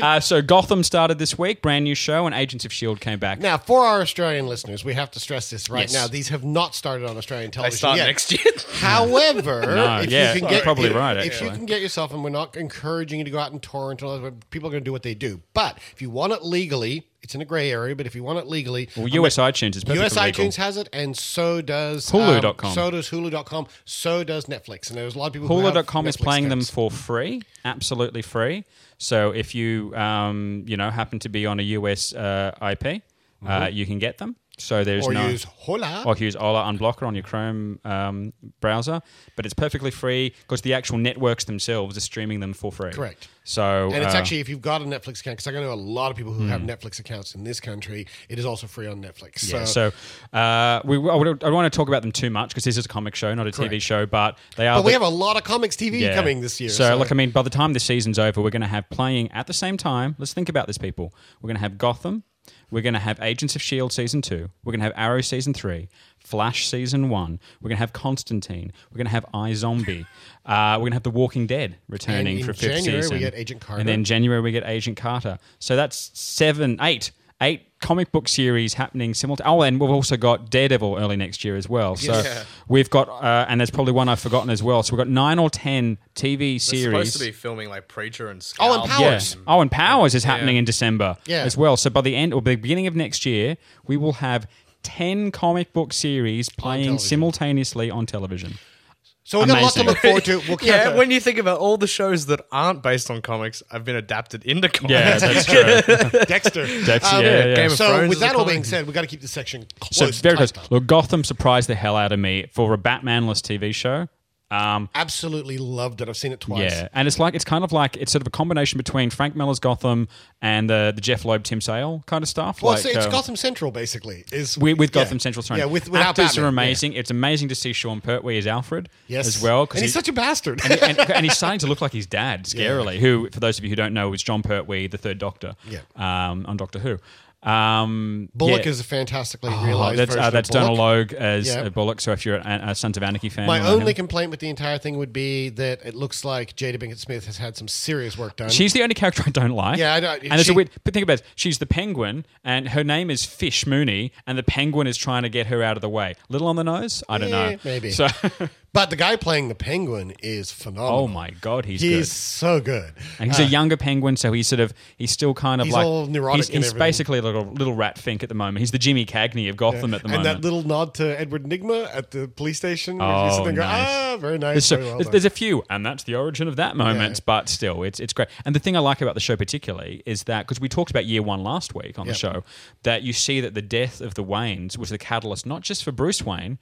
[SPEAKER 7] (laughs)
[SPEAKER 6] uh, so Gotham started this week, brand new show, and Agents of Shield came back.
[SPEAKER 1] Now, for our Australian listeners, we have to stress this right
[SPEAKER 6] Yes.
[SPEAKER 1] now. These have not started on Australian television They
[SPEAKER 7] start
[SPEAKER 1] yet.
[SPEAKER 7] next year. (laughs)
[SPEAKER 1] However,
[SPEAKER 6] No,
[SPEAKER 1] if
[SPEAKER 6] yeah,
[SPEAKER 1] you can get,
[SPEAKER 6] probably
[SPEAKER 1] if,
[SPEAKER 6] right,
[SPEAKER 1] If you can get yourself, and we're not encouraging you to go out and torrent, and all that, people are going to do what they do. But if you want it legally, it's in a grey area. But if you want it legally,
[SPEAKER 6] Well, US iTunes is perfectly
[SPEAKER 1] US
[SPEAKER 6] legal.
[SPEAKER 1] iTunes has it, and so does
[SPEAKER 6] Hulu.com.
[SPEAKER 1] Um, so does Hulu.com. So does Netflix. And there's a lot of people.
[SPEAKER 6] Hulu.com is playing them for free, absolutely free. So if you um, you know happen to be on a US uh, IP, uh, you can get them. So there's.
[SPEAKER 1] Or
[SPEAKER 6] no
[SPEAKER 1] use Hola.
[SPEAKER 6] or use Hola Unblocker on your Chrome um, browser, but it's perfectly free because the actual networks themselves are streaming them for free.
[SPEAKER 1] Correct.
[SPEAKER 6] So
[SPEAKER 1] And it's
[SPEAKER 6] uh,
[SPEAKER 1] actually, if you've got a Netflix account, because I know a lot of people who have Netflix accounts in this country, it is also free on Netflix.
[SPEAKER 6] Yeah,
[SPEAKER 1] so,
[SPEAKER 6] so uh, we, I, would, I don't want to talk about them too much because this is a comic show, not a TV show. But they are.
[SPEAKER 1] but we have a lot of comics TV
[SPEAKER 6] Yeah.
[SPEAKER 1] coming this year.
[SPEAKER 6] So, look, I mean, by the time the season's over, we're going to have playing at the same time. Let's think about this, people. We're going to have Gotham. We're going to have Agents of S.H.I.E.L.D. season two. We're going to have Arrow season three. Flash season one. We're going to have Constantine. We're going to have iZombie. (laughs) Uh, we're going to have The Walking Dead returning for fifth
[SPEAKER 1] January, we
[SPEAKER 6] season.
[SPEAKER 1] get Agent Carter.
[SPEAKER 6] And then January, we get Agent Carter. So that's seven, eight. Eight comic book series happening simultaneously. Oh, and we've also got Daredevil early next year as well. So
[SPEAKER 7] Yeah.
[SPEAKER 6] we've got, uh, and there's probably one I've forgotten as well. So we've got nine or ten TV
[SPEAKER 7] They're
[SPEAKER 6] series.
[SPEAKER 7] supposed to be filming like Preacher and
[SPEAKER 1] Oh, and Powers.
[SPEAKER 6] Yeah. Oh, and Powers is happening in December
[SPEAKER 1] Yeah.
[SPEAKER 6] as well. So by the end or the beginning of next year, we will have 10 comic book series playing
[SPEAKER 1] television.
[SPEAKER 6] simultaneously on television.
[SPEAKER 1] So we've got a lot to look forward to. We'll (laughs)
[SPEAKER 7] Yeah, when you think about all the shows that aren't based on comics have been adapted into comics.
[SPEAKER 6] Yeah, (laughs) that's true. (laughs)
[SPEAKER 1] Dexter.
[SPEAKER 6] Dexter,
[SPEAKER 1] Um,
[SPEAKER 6] yeah, yeah, yeah.
[SPEAKER 7] Game of
[SPEAKER 1] So,
[SPEAKER 7] Thrones
[SPEAKER 1] with
[SPEAKER 7] is a
[SPEAKER 1] that all
[SPEAKER 7] comic.
[SPEAKER 1] being said, we've got to keep this section
[SPEAKER 6] so very close. Look, Gotham surprised the hell out of me for a Batmanless TV show. Um,
[SPEAKER 1] Absolutely loved it. I've seen it twice.
[SPEAKER 6] yeah, and it's like it's kind of like it's sort of a combination between Frank Miller's Gotham and the the Jeph Loeb Tim Sale kind of stuff.
[SPEAKER 1] Well,
[SPEAKER 6] like,
[SPEAKER 1] it's, it's
[SPEAKER 6] uh,
[SPEAKER 1] Gotham Central, basically. Is
[SPEAKER 6] with, with
[SPEAKER 1] yeah.
[SPEAKER 6] Gotham Central thrown.
[SPEAKER 1] Yeah, with without
[SPEAKER 6] actors
[SPEAKER 1] Batman,
[SPEAKER 6] are
[SPEAKER 1] yeah.
[SPEAKER 6] amazing. It's amazing to see Sean Pertwee as Alfred
[SPEAKER 1] Yes,
[SPEAKER 6] as well
[SPEAKER 1] and he's
[SPEAKER 6] he-
[SPEAKER 1] such a bastard.
[SPEAKER 6] and, and, (laughs) and he's starting to look like his dad, scarily. Who, for those of you who don't know, was Jon Pertwee, the Third Doctor,
[SPEAKER 1] Yeah.
[SPEAKER 6] um, on Doctor Who. Um,
[SPEAKER 1] Bullock
[SPEAKER 6] yeah.
[SPEAKER 1] is a fantastically
[SPEAKER 6] Oh,
[SPEAKER 1] realized
[SPEAKER 6] that's uh, that's. Donald Logue as
[SPEAKER 1] Yeah.
[SPEAKER 6] uh, Bullock. So if you're a, a Sons of Anarchy fan,
[SPEAKER 1] My only complaint with the entire thing would be that it looks like Jada Pinkett Smith has had some serious work done.
[SPEAKER 6] She's the only character I don't like.
[SPEAKER 1] Yeah, I don't-
[SPEAKER 6] And it's a weird. But think about it. She's the Penguin, and her name is Fish Mooney, and the Penguin is trying to get her out of the way. Little on the nose. I don't
[SPEAKER 1] Yeah,
[SPEAKER 6] know.
[SPEAKER 1] maybe.
[SPEAKER 6] So (laughs)
[SPEAKER 1] But the guy playing the penguin is phenomenal.
[SPEAKER 6] Oh my god, he's
[SPEAKER 1] he's
[SPEAKER 6] good.
[SPEAKER 1] so good.
[SPEAKER 6] And he's
[SPEAKER 1] Uh,
[SPEAKER 6] a younger penguin, so he's sort of he's still kind of
[SPEAKER 1] He's
[SPEAKER 6] like
[SPEAKER 1] all neurotic
[SPEAKER 6] He's, he's basically a little little rat fink at the moment. He's the Jimmy Cagney of Gotham at the
[SPEAKER 1] and
[SPEAKER 6] moment.
[SPEAKER 1] And that little nod to Edward Nygma at the police station.
[SPEAKER 6] Oh,
[SPEAKER 1] you sit there go,
[SPEAKER 6] nice.
[SPEAKER 1] ah, very nice.
[SPEAKER 6] There's, so-
[SPEAKER 1] well
[SPEAKER 6] there's- there's a few, and that's the origin of that moment.
[SPEAKER 1] Yeah.
[SPEAKER 6] But still, it's it's great. And the thing I like about the show particularly is that because we talked about year one last week on
[SPEAKER 1] Yep.
[SPEAKER 6] the show, that you see that the death of the Waynes was the catalyst not just for Bruce Wayne.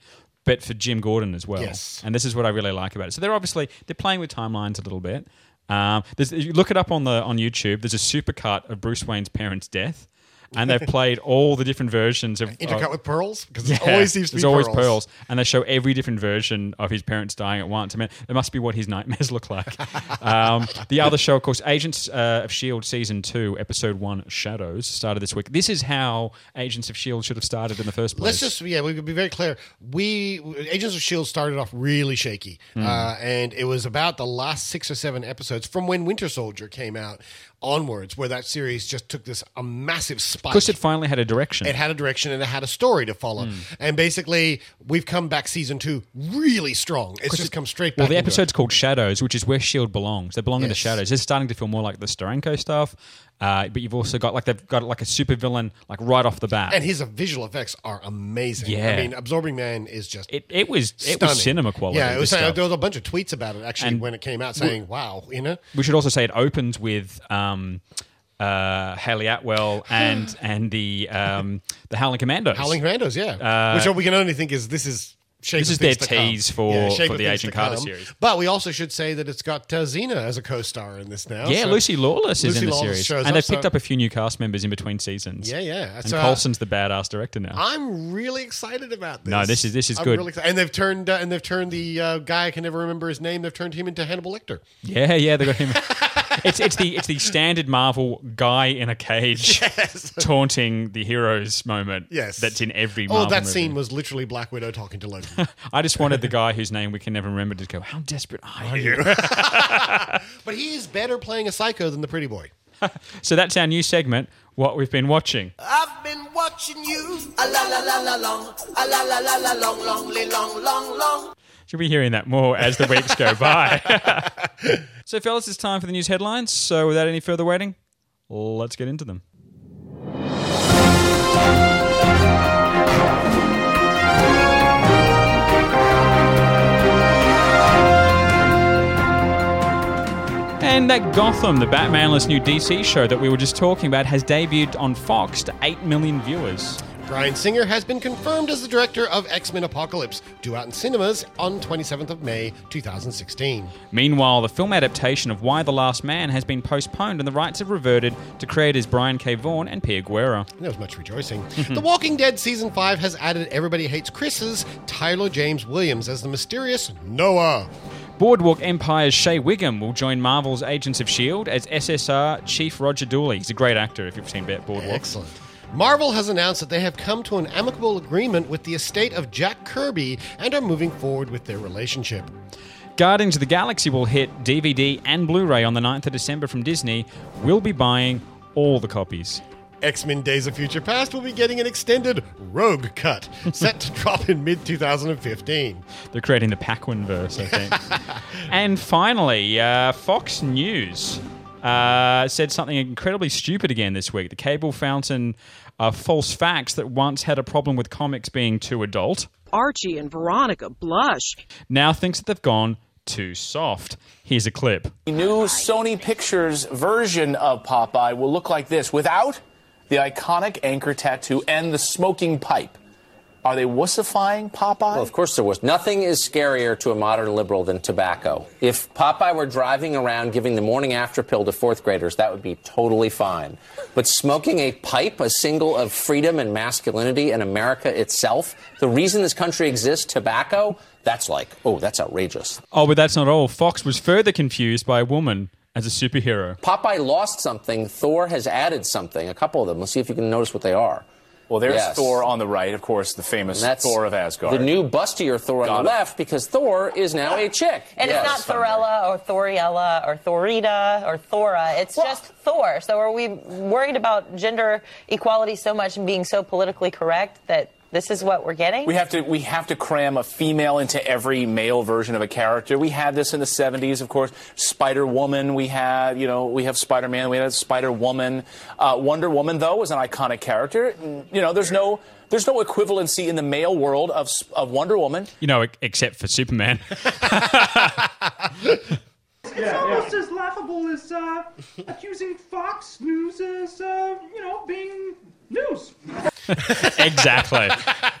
[SPEAKER 6] But for Jim Gordon as well,
[SPEAKER 1] Yes.
[SPEAKER 6] and this is what I really like about it. So they're obviously they're playing with timelines a little bit. Um, there's, you look it up on the on YouTube. There's a supercut of Bruce Wayne's parents' death, and they've played all the different versions of
[SPEAKER 1] Intercut
[SPEAKER 6] of-
[SPEAKER 1] with pearls? Because it always seems to
[SPEAKER 6] there's
[SPEAKER 1] be
[SPEAKER 6] always
[SPEAKER 1] pearls.
[SPEAKER 6] pearls, and they show every different version of his parents dying at once. I mean, it must be what his nightmares (laughs) look like. um, the other show, of course, Agents uh, of Shield season two, episode one, Shadows, started this week. This is how Agents of Shield should have started in the first place.
[SPEAKER 1] Let's just yeah, we could be very clear. We Agents of Shield started off really shaky,
[SPEAKER 6] Mm.
[SPEAKER 1] uh, and it was about the last six or seven episodes from when Winter Soldier came out onwards, where that series just took this a massive spike.
[SPEAKER 6] because it finally had a direction.
[SPEAKER 1] It had a direction and it had a story to follow,
[SPEAKER 6] Mm.
[SPEAKER 1] and basically we've come back season two really strong. It's just come straight back.
[SPEAKER 6] Well, the
[SPEAKER 1] into it.
[SPEAKER 6] episode's called Shadows, which is where Shield belongs. They belong in the
[SPEAKER 1] Yes.
[SPEAKER 6] shadows. It's starting to feel more like the Steranko stuff, uh, but you've also got like they've got like a super villain like right off the bat.
[SPEAKER 1] and his visual effects are amazing.
[SPEAKER 6] Yeah.
[SPEAKER 1] I mean, Absorbing Man is just
[SPEAKER 6] it, it was it was cinema quality.
[SPEAKER 1] Yeah, it was. There was a bunch of tweets about it actually
[SPEAKER 6] And
[SPEAKER 1] when it came out, saying, "Wow, you know."
[SPEAKER 6] We should also say it opens with um, uh, Hayley Atwell (sighs) and and the um, the Howling Commandos.
[SPEAKER 1] Howling Commandos, yeah.
[SPEAKER 6] Uh,
[SPEAKER 1] Which we can only think is this is shape
[SPEAKER 6] This is their tease for-
[SPEAKER 1] Yeah,
[SPEAKER 6] for the Agent Carter series.
[SPEAKER 1] But we also should say that it's got uh, Xena as a co-star in this now.
[SPEAKER 6] Yeah,
[SPEAKER 1] so-
[SPEAKER 6] Lucy Lawless is
[SPEAKER 1] Lucy
[SPEAKER 6] in the
[SPEAKER 1] Lawless
[SPEAKER 6] series, and they've
[SPEAKER 1] so
[SPEAKER 6] picked up a few new cast members in between seasons.
[SPEAKER 1] Yeah, yeah.
[SPEAKER 6] And
[SPEAKER 1] So,
[SPEAKER 6] Coulson's the badass director now.
[SPEAKER 1] I'm really excited about this.
[SPEAKER 6] No, this is- this is
[SPEAKER 1] I'm
[SPEAKER 6] good.
[SPEAKER 1] Really. And they've turned uh, and they've turned the uh, guy I can never remember his name. They've turned him into Hannibal Lecter.
[SPEAKER 6] Yeah, yeah, they got him. (laughs) it's it's the it's the standard Marvel guy in a cage (laughs) taunting the heroes moment.
[SPEAKER 1] Yes,
[SPEAKER 6] that's in every. Marvel
[SPEAKER 1] Oh, that
[SPEAKER 6] movie.
[SPEAKER 1] scene was literally Black Widow talking to Loki. (laughs)
[SPEAKER 6] I just wanted the guy whose name we can never remember to go. How desperate are you? (laughs)
[SPEAKER 1] but he is better playing a psycho than the pretty boy.
[SPEAKER 6] so that's our new segment. What we've been watching.
[SPEAKER 12] I've been watching you. A la la la la long. A la la la la long, long, long, long, long.
[SPEAKER 6] Should be hearing that more as the weeks go by. (laughs) so, fellas, it's time for the news headlines. So, without any further waiting, let's get into them. And that Gotham, the Batmanless new DC show that we were just talking about, has debuted on Fox to 8 million viewers.
[SPEAKER 1] Bryan Singer has been confirmed as the director of X Men Apocalypse, due out in cinemas on 27th of May 2016.
[SPEAKER 6] Meanwhile, the film adaptation of Y the Last Man has been postponed and the rights have reverted to creators Brian K. Vaughan and Pia Guerra.
[SPEAKER 1] There was much rejoicing. (laughs) the Walking Dead season 5 has added Everybody Hates Chris's Tyler James Williams as the mysterious Noah.
[SPEAKER 6] Boardwalk Empire's Shea Whigham will join Marvel's Agents of S.H.I.E.L.D. as SSR Chief Roger Dooley. He's a great actor if you've seen Boardwalk.
[SPEAKER 1] Excellent. Marvel has announced that they have come to an amicable agreement with the estate of Jack Kirby and are moving forward with their relationship.
[SPEAKER 6] Guardians of the Galaxy will hit DVD and Blu ray on the 9th of December from Disney. We'll be buying all the copies.
[SPEAKER 1] X Men Days of Future Past will be getting an extended Rogue cut, (laughs) set to drop in mid 2015.
[SPEAKER 6] They're creating the Paquin verse, I think. (laughs) and finally, uh, Fox News uh, said something incredibly stupid again this week. The cable fountain of false facts that once had a problem with comics being too adult
[SPEAKER 13] Archie and Veronica blush.
[SPEAKER 6] now thinks that they've gone too soft. Here's a clip.
[SPEAKER 14] The new Sony Pictures version of Popeye will look like this without the iconic anchor tattoo and the smoking pipe. Are they wussifying Popeye?
[SPEAKER 11] Well, of course there was. Nothing is scarier to a modern liberal than tobacco. If Popeye were driving around giving the morning after pill to fourth graders, that would be totally fine. But smoking a pipe, a symbol of freedom and masculinity in America itself, the reason this country exists, tobacco, that's like, oh, that's outrageous.
[SPEAKER 6] Oh, but that's not all. Fox was further confused by a woman as a superhero.
[SPEAKER 11] Popeye lost something, Thor has added something, a couple of them. Let's see if you can notice what they are.
[SPEAKER 15] Well, there's
[SPEAKER 11] Yes.
[SPEAKER 15] Thor on the right, of course, the famous
[SPEAKER 11] that's
[SPEAKER 15] Thor of Asgard.
[SPEAKER 11] The new bustier Thor
[SPEAKER 15] Got
[SPEAKER 11] on the
[SPEAKER 15] it.
[SPEAKER 11] left because Thor is now a chick.
[SPEAKER 16] And
[SPEAKER 11] Yes.
[SPEAKER 16] it's not Thorella or Thoriella or Thorita or Thora. It's just Thor. So are we worried about gender equality so much and being so politically correct that This is what we're getting.
[SPEAKER 14] We have to we have to cram a female into every male version of a character. We had this in the 70s, of course. Spider Woman. We had you know we have Spider Man. We had Spider Woman. Uh, Wonder Woman though was an iconic character. You know, there's no there's no equivalency in the male world of of Wonder Woman.
[SPEAKER 6] You know, e- except for Superman. (laughs)
[SPEAKER 17] It's almost as laughable as uh, accusing Fox News as, uh, you know, being news. (laughs)
[SPEAKER 6] exactly.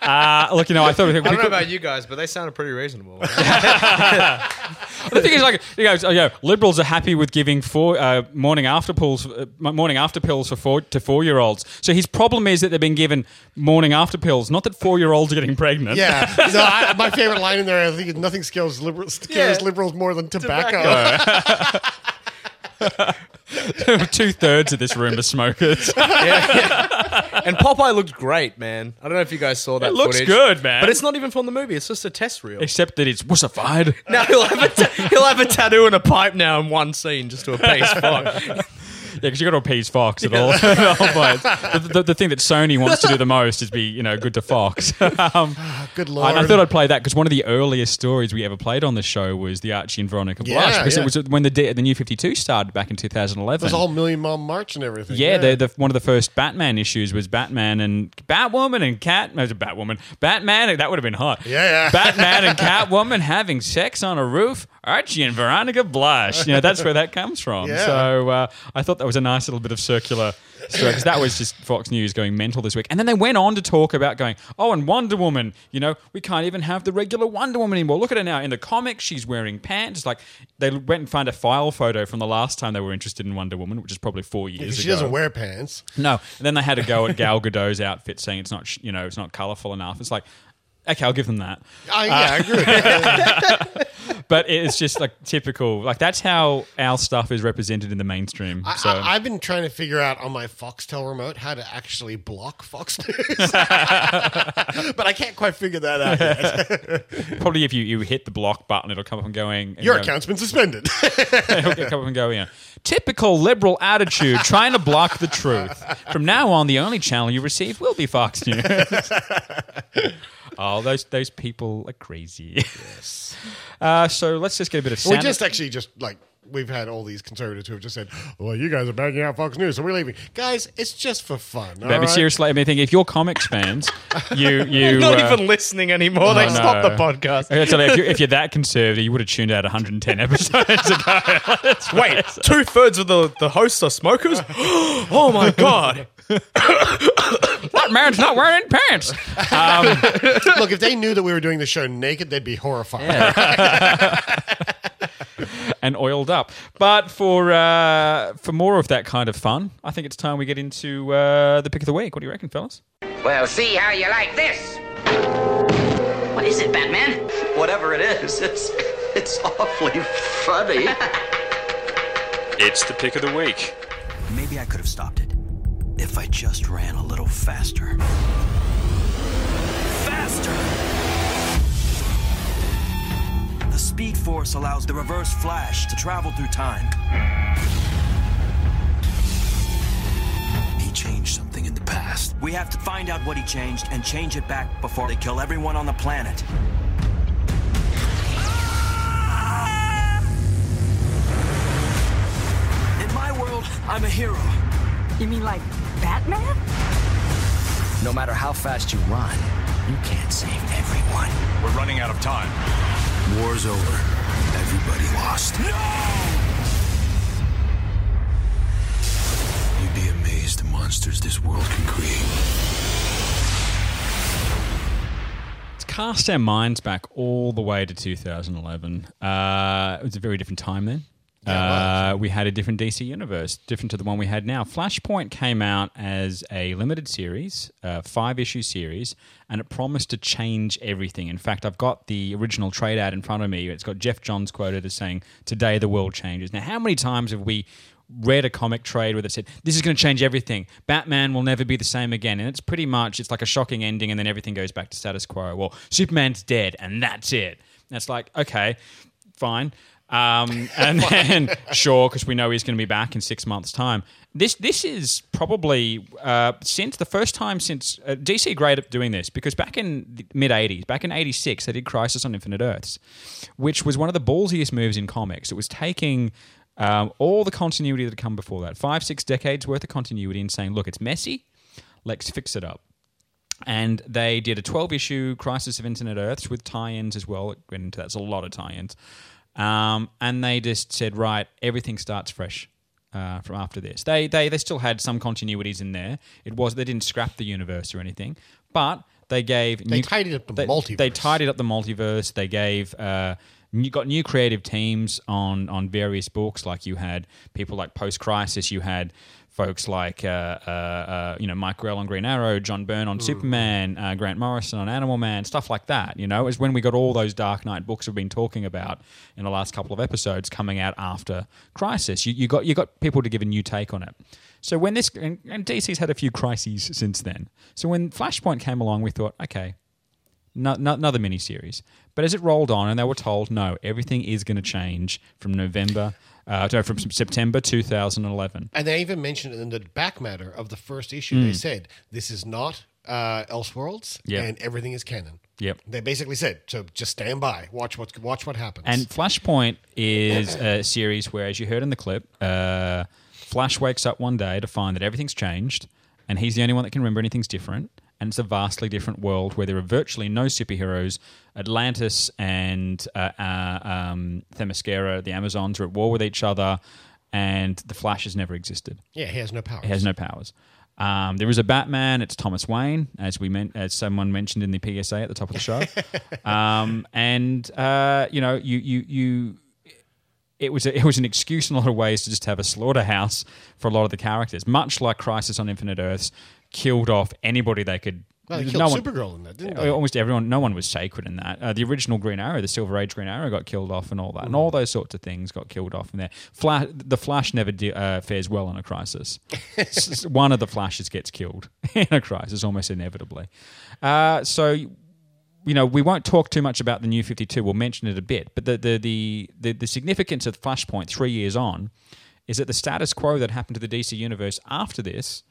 [SPEAKER 6] Uh, look, you know, I thought.
[SPEAKER 7] I don't know about you guys, but they sounded pretty reasonable. (laughs) (laughs)
[SPEAKER 6] the thing is, like, you guys, oh, yeah, liberals are happy with giving four uh, morning after pills, uh, morning after pills for four to four year olds. So his problem is that they've been given morning after pills, not that four year olds are getting pregnant.
[SPEAKER 1] Yeah. No, I, my favorite line in there, I think, is nothing scares liberals, scares
[SPEAKER 6] Yeah.
[SPEAKER 1] liberals more than tobacco. (laughs)
[SPEAKER 6] Two thirds of this room are smokers. (laughs)
[SPEAKER 7] and Popeye looked great, man. I don't know if you guys saw that.
[SPEAKER 6] It looks
[SPEAKER 7] footage,
[SPEAKER 6] good, man.
[SPEAKER 7] But it's not even from the movie. It's just a test reel.
[SPEAKER 6] Except that it's wussified.
[SPEAKER 7] Now he'll have a ta- he'll have a tattoo and a pipe now in one scene just to appease (laughs) Fox.
[SPEAKER 6] Yeah, because you've got to appease Fox at all. (laughs) The, the, the thing that Sony wants to do the most is be, you know, good to Fox. (laughs) um,
[SPEAKER 1] Good
[SPEAKER 6] I,
[SPEAKER 1] lord.
[SPEAKER 6] I thought I'd play that because one of the earliest stories we ever played on the show was the Archie and Veronica
[SPEAKER 1] Yeah,
[SPEAKER 6] Blush. Because
[SPEAKER 1] yeah.
[SPEAKER 6] it was when the the New Fifty Two started back in two thousand eleven.
[SPEAKER 1] There's a whole Million Mile March and everything.
[SPEAKER 6] Yeah, The, the, one of the first Batman issues was Batman and Batwoman and Cat. No, it was Batwoman. Batman. That would have been hot.
[SPEAKER 1] Yeah, yeah.
[SPEAKER 6] Batman and (laughs) Catwoman having sex on a roof. Archie and Veronica blush. You know, that's where that comes from.
[SPEAKER 1] Yeah.
[SPEAKER 6] So uh, I thought that was a nice little bit of circular story because that was just Fox News going mental this week. And then they went on to talk about going, oh, and Wonder Woman. You know, we can't even have the regular Wonder Woman anymore. Look at her now in the comics. She's wearing pants. It's like they went and found a file photo from the last time they were interested in Wonder Woman, which is probably four years
[SPEAKER 1] she
[SPEAKER 6] ago.
[SPEAKER 1] She doesn't wear pants.
[SPEAKER 6] No, and then they had to go at Gal Gadot's outfit, saying it's not, you know, it's not colorful enough. It's like, okay, I'll give them that.
[SPEAKER 1] Oh, yeah, uh, I agree. (laughs)
[SPEAKER 6] but it's just like typical. Like that's how our stuff is represented in the mainstream.
[SPEAKER 1] I,
[SPEAKER 6] So
[SPEAKER 1] I, I've been trying to figure out on my Foxtel remote how to actually block Fox News, (laughs) but I can't quite figure that out yet. (laughs)
[SPEAKER 6] probably if you, you hit the block button, it'll come up and going. and
[SPEAKER 1] Your
[SPEAKER 6] go-
[SPEAKER 1] account's been suspended.
[SPEAKER 6] it'll come up and go. Know, typical liberal attitude, trying to block the truth. From now on, the only channel you receive will be Fox News. Oh, those those people are crazy. Yes. (laughs) Uh, so let's just get a bit of
[SPEAKER 1] we
[SPEAKER 6] sound.
[SPEAKER 1] just actually just like we've had all these conservatives who have just said, "Well, you guys are backing out Fox News, so we're leaving." Guys, it's just for fun. all
[SPEAKER 6] Maybe
[SPEAKER 1] right?
[SPEAKER 6] seriously, I mean, think if you're comics fans, (laughs) you you
[SPEAKER 7] Not
[SPEAKER 6] uh,
[SPEAKER 7] even listening anymore. They
[SPEAKER 6] Oh,
[SPEAKER 7] stopped the podcast.
[SPEAKER 6] I tell you, if, you're, if you're that conservative, you would have tuned out 110 (laughs) episodes ago.
[SPEAKER 7] Wait, two thirds of the, the hosts are smokers? (gasps) oh my god.
[SPEAKER 6] That man's not wearing pants. Um, (laughs)
[SPEAKER 1] Look, if they knew that we were doing the show naked, they'd be horrified. (laughs)
[SPEAKER 6] and oiled up. But for uh, for more of that kind of fun, I think it's time we get into uh, the pick of the week. What do you reckon, fellas?
[SPEAKER 5] Well, see how you like this. What is it, Batman?
[SPEAKER 18] Whatever it is, it's it's awfully funny. (laughs)
[SPEAKER 2] It's the pick of the week.
[SPEAKER 18] Maybe I could have stopped it if I just ran a little faster. Faster! The Speed Force allows the Reverse Flash to travel through time. He changed something in the past. We have to find out what he changed and change it back before they kill everyone on the planet. In my world, I'm a hero.
[SPEAKER 19] You mean like Batman?
[SPEAKER 18] No matter how fast you run, you can't save everyone.
[SPEAKER 2] We're running out of time.
[SPEAKER 18] War's over. Everybody lost. No! You'd be amazed the monsters this world can create.
[SPEAKER 6] Let's cast our minds back all the way to 2011. Uh, it was a very different time then. Uh, we had a different DC universe, different to the one we had now. Flashpoint came out as a limited series, a five issue series, and it promised to change everything. In fact, I've got the original trade ad in front of me. It's got Geoff Johns quoted as saying, Today the world changes. Now, how many times have we read a comic trade where they said this is going to change everything batman will never be the same again and it's pretty much it's like a shocking ending and then everything goes back to status quo well superman's dead and that's it and it's like okay fine. Um, (laughs) and then sure, because we know he's going to be back in six months' time. This this is probably uh, since the first time since uh, DC great at doing this because back in the mid '80s, back in '86, they did Crisis on Infinite Earths, which was one of the ballsiest moves in comics. It was taking um, all the continuity that had come before that, five six decades worth of continuity, and saying, look, it's messy, let's fix it up and they did a 12 issue Crisis of Infinite Earths with tie ins as well. It went into that's a lot of tie ins. Um, and they just said, right, everything starts fresh uh, from after this. They, they they still had some continuities in there. It was they didn't scrap the universe or anything, but they gave
[SPEAKER 1] They tidied up the
[SPEAKER 6] they,
[SPEAKER 1] multiverse.
[SPEAKER 6] They tidied up the multiverse. They gave. Uh, you got new creative teams on on various books. Like you had people like Post Crisis. You had folks like uh, uh, uh, you know Mike Grell on Green Arrow, John Byrne on Superman, uh, Grant Morrison on Animal Man, stuff like that. You know, is when we got all those Dark Knight books we've been talking about in the last couple of episodes coming out after Crisis. You, you got you got people to give a new take on it. So when this and, and DC's had a few crises since then. So when Flashpoint came along, we thought, okay, no, no, another miniseries. But as it rolled on, and they were told, no, everything is going to change from November, uh, from September 2011.
[SPEAKER 1] And they even mentioned in the back matter of the first issue, they
[SPEAKER 6] Mm.
[SPEAKER 1] said this is not uh, Elseworlds,
[SPEAKER 6] Yep.
[SPEAKER 1] and everything is canon.
[SPEAKER 6] Yep.
[SPEAKER 1] They basically said, so just stand by, watch what watch what happens.
[SPEAKER 6] And Flashpoint is a series where, as you heard in the clip, uh, Flash wakes up one day to find that everything's changed, and he's the only one that can remember anything's different. And it's a vastly different world where there are virtually no superheroes. Atlantis and uh, uh, um, Themyscira, the Amazons, are at war with each other, and the Flash has never existed.
[SPEAKER 1] yeah, he has no power.
[SPEAKER 6] He has no powers. Um, there is a Batman. It's Thomas Wayne, as we meant, as someone mentioned in the PSA at the top of the show. (laughs) um, and uh, you know, you you you. It was a, it was an excuse in a lot of ways to just have a slaughterhouse for a lot of the characters, much like Crisis on Infinite Earths killed off anybody they could.
[SPEAKER 1] Well, they
[SPEAKER 6] no
[SPEAKER 1] killed
[SPEAKER 6] one-
[SPEAKER 1] Supergirl in that, didn't they?
[SPEAKER 6] Almost everyone, no one was sacred in that. Uh, the original Green Arrow, the Silver Age Green Arrow, got killed off, and all that, and
[SPEAKER 1] Mm.
[SPEAKER 6] all those sorts of things got killed off in there. Flash, the Flash never de- uh, fares well in a crisis. (laughs) One of the Flashes gets killed (laughs) in a crisis, almost inevitably. Uh, so you know, we won't talk too much about the new 52. We'll mention it a bit. But the, the, the, the, the significance of Flashpoint three years on is that the status quo that happened to the DC universe after this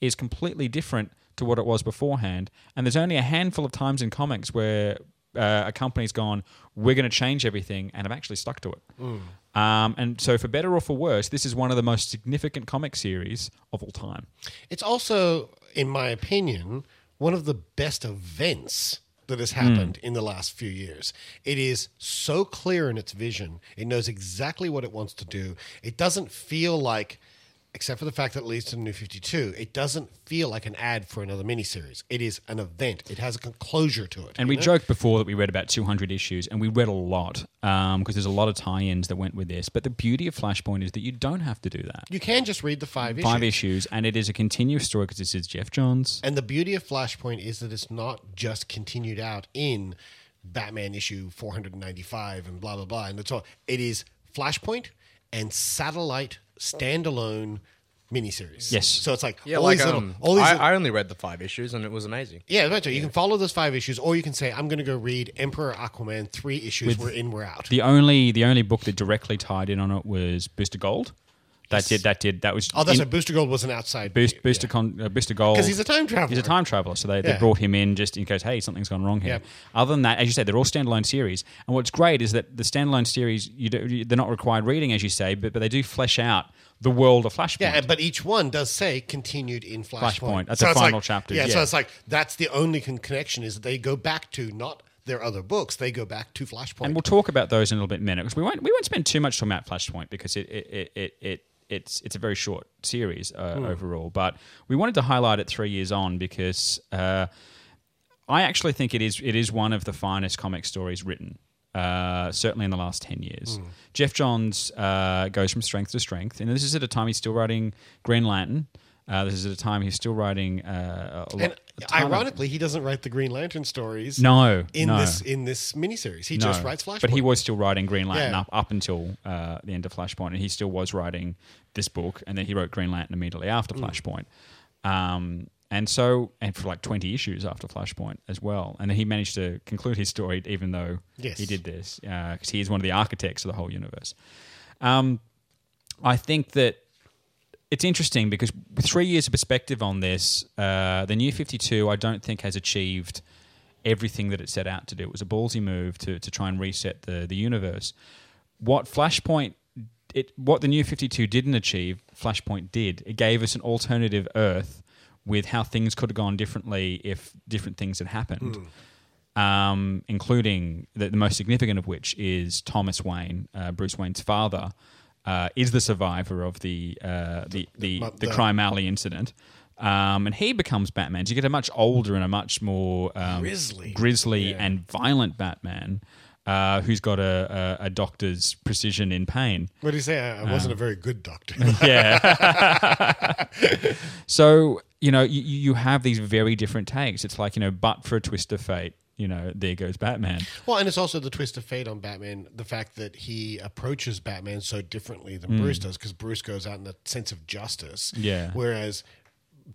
[SPEAKER 6] is completely different to what it was beforehand. And there's only a handful of times in comics where uh, a company's gone, we're going to change everything, and have actually stuck to it.
[SPEAKER 1] Mm.
[SPEAKER 6] Um, and so, for better or for worse, this is one of the most significant comic series of all time.
[SPEAKER 1] It's also, in my opinion, one of the best events that has happened in the last few years. It is so clear in its vision. It knows exactly what it wants to do. It doesn't feel like, except for the fact that it leads to the new 52, it doesn't feel like an ad for another miniseries. It is an event. It has a closure to it.
[SPEAKER 6] And we
[SPEAKER 1] know?
[SPEAKER 6] joked before that we read about 200 issues, and we read a lot um, because there's a lot of tie-ins that went with this. But the beauty of Flashpoint is that you don't have to do that.
[SPEAKER 1] You can just read the five issues.
[SPEAKER 6] Five issues, and it is a continuous story because this is Geoff Johns.
[SPEAKER 1] And the beauty of Flashpoint is that it's not just continued out in Batman issue 495 and blah blah blah. And it's all it is Flashpoint and satellite standalone miniseries.
[SPEAKER 7] Yes.
[SPEAKER 1] So it's like
[SPEAKER 7] Yeah,
[SPEAKER 1] all
[SPEAKER 7] like
[SPEAKER 1] these little,
[SPEAKER 7] um,
[SPEAKER 1] all these
[SPEAKER 7] I,
[SPEAKER 1] little-
[SPEAKER 7] I only read the five issues and it was amazing.
[SPEAKER 1] yeah, that's right. You can follow those five issues, or you can say, "I'm going to go read Emperor Aquaman three issues.
[SPEAKER 6] With
[SPEAKER 1] we're in, we're out."
[SPEAKER 6] The only the only book that directly tied in on it was Booster Gold. That did that did that was
[SPEAKER 1] Oh, that's
[SPEAKER 6] in-
[SPEAKER 1] right. Booster Gold was an outside
[SPEAKER 6] Boost, Booster Con, uh, Booster Gold
[SPEAKER 1] 'Cause he's a time traveler.
[SPEAKER 6] He's a time traveler, so they, they brought him in just in case hey something's gone wrong here.
[SPEAKER 1] Yep.
[SPEAKER 6] Other than that, as you said, they're all standalone series. And what's great is that the standalone series you do, they're not required reading as you say, but but they do flesh out the world of Flashpoint.
[SPEAKER 1] Yeah, but each one does say continued in Flashpoint.
[SPEAKER 6] Flashpoint. That's
[SPEAKER 1] So
[SPEAKER 6] the final
[SPEAKER 1] like-
[SPEAKER 6] chapter,
[SPEAKER 1] Yeah, so it's like that's the only con- connection is that they go back to not their other books; they go back to Flashpoint.
[SPEAKER 6] And we'll talk about those in a little bit minute because we won't we won't spend too much time about Flashpoint because it it, it, it, it it's it's a very short series uh,
[SPEAKER 1] Hmm.
[SPEAKER 6] overall. But we wanted to highlight it three years on because uh, I actually think it is it is one of the finest comic stories written. Uh, certainly in the last 10 years.
[SPEAKER 1] Hmm.
[SPEAKER 6] Geoff Johns uh, goes from strength to strength. And this is at a time he's still writing Green Lantern. Uh, this is at a time he's still writing uh, a lot.
[SPEAKER 1] And
[SPEAKER 6] ton of-
[SPEAKER 1] ironically, he doesn't write the Green Lantern stories.
[SPEAKER 6] No,
[SPEAKER 1] in
[SPEAKER 6] no.
[SPEAKER 1] this in this miniseries, he just writes Flashpoint.
[SPEAKER 6] But he was still writing Green Lantern
[SPEAKER 1] Yeah.
[SPEAKER 6] up, up until uh, the end of Flashpoint, and he still was writing this book, and then he wrote Green Lantern immediately after
[SPEAKER 1] Mm.
[SPEAKER 6] Flashpoint. Um, and so and for like twenty issues after Flashpoint as well. And he managed to conclude his story, even though
[SPEAKER 1] Yes.
[SPEAKER 6] he did this because he is one of the architects of the whole universe. Um, I think that it's interesting because with three years of perspective on this, uh, the new 52, I don't think has achieved everything that it set out to do. It was a ballsy move to, to try and reset the, the universe. What Flashpoint, it, what the new 52 didn't achieve, Flashpoint did. It gave us an alternative Earth with how things could have gone differently if different things had happened. Um, including the, the most significant of which is Thomas Wayne, uh, Bruce Wayne's father, uh, is the survivor of the uh, the the,
[SPEAKER 1] the-
[SPEAKER 6] the
[SPEAKER 1] the-
[SPEAKER 6] Crime Alley incident. Um, and he becomes Batman. So you get a much older and a much more um,
[SPEAKER 1] Grisly.
[SPEAKER 6] grisly and violent Batman uh, who's got a, a, a doctor's precision in pain.
[SPEAKER 1] What do you say? I, I wasn't
[SPEAKER 6] Uh,
[SPEAKER 1] a very good doctor. (laughs)
[SPEAKER 6] yeah. (laughs) so you know you, you have these very different takes. It's like you know, but for a twist of fate, you know, there goes Batman.
[SPEAKER 1] Well, and it's also the twist of fate on Batman, the fact that he approaches Batman so differently than
[SPEAKER 6] Mm.
[SPEAKER 1] Bruce does, because Bruce goes out in a sense of justice.
[SPEAKER 6] Yeah.
[SPEAKER 1] Whereas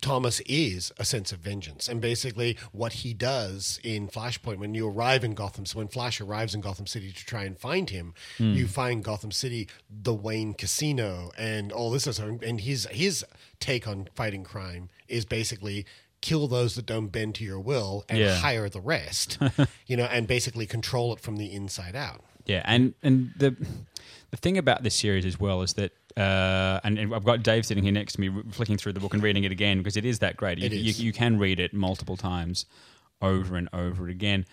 [SPEAKER 1] Thomas is a sense of vengeance. And basically, what he does in Flashpoint, when you arrive in Gotham, so when Flash arrives in Gotham City to try and find him,
[SPEAKER 6] Mm.
[SPEAKER 1] you find Gotham City, the Wayne Casino, and all this. Other, and his, his take on fighting crime is basically kill those that don't bend to your will and
[SPEAKER 6] Yeah.
[SPEAKER 1] hire the rest, (laughs) you know, and basically control it from the inside out.
[SPEAKER 6] Yeah, and and the the thing about this series as well is that. Uh, and, and I've got Dave sitting here next to me, flicking through the book and reading it again because it is that great. You,
[SPEAKER 1] It
[SPEAKER 6] you, you can read it multiple times, over and over again.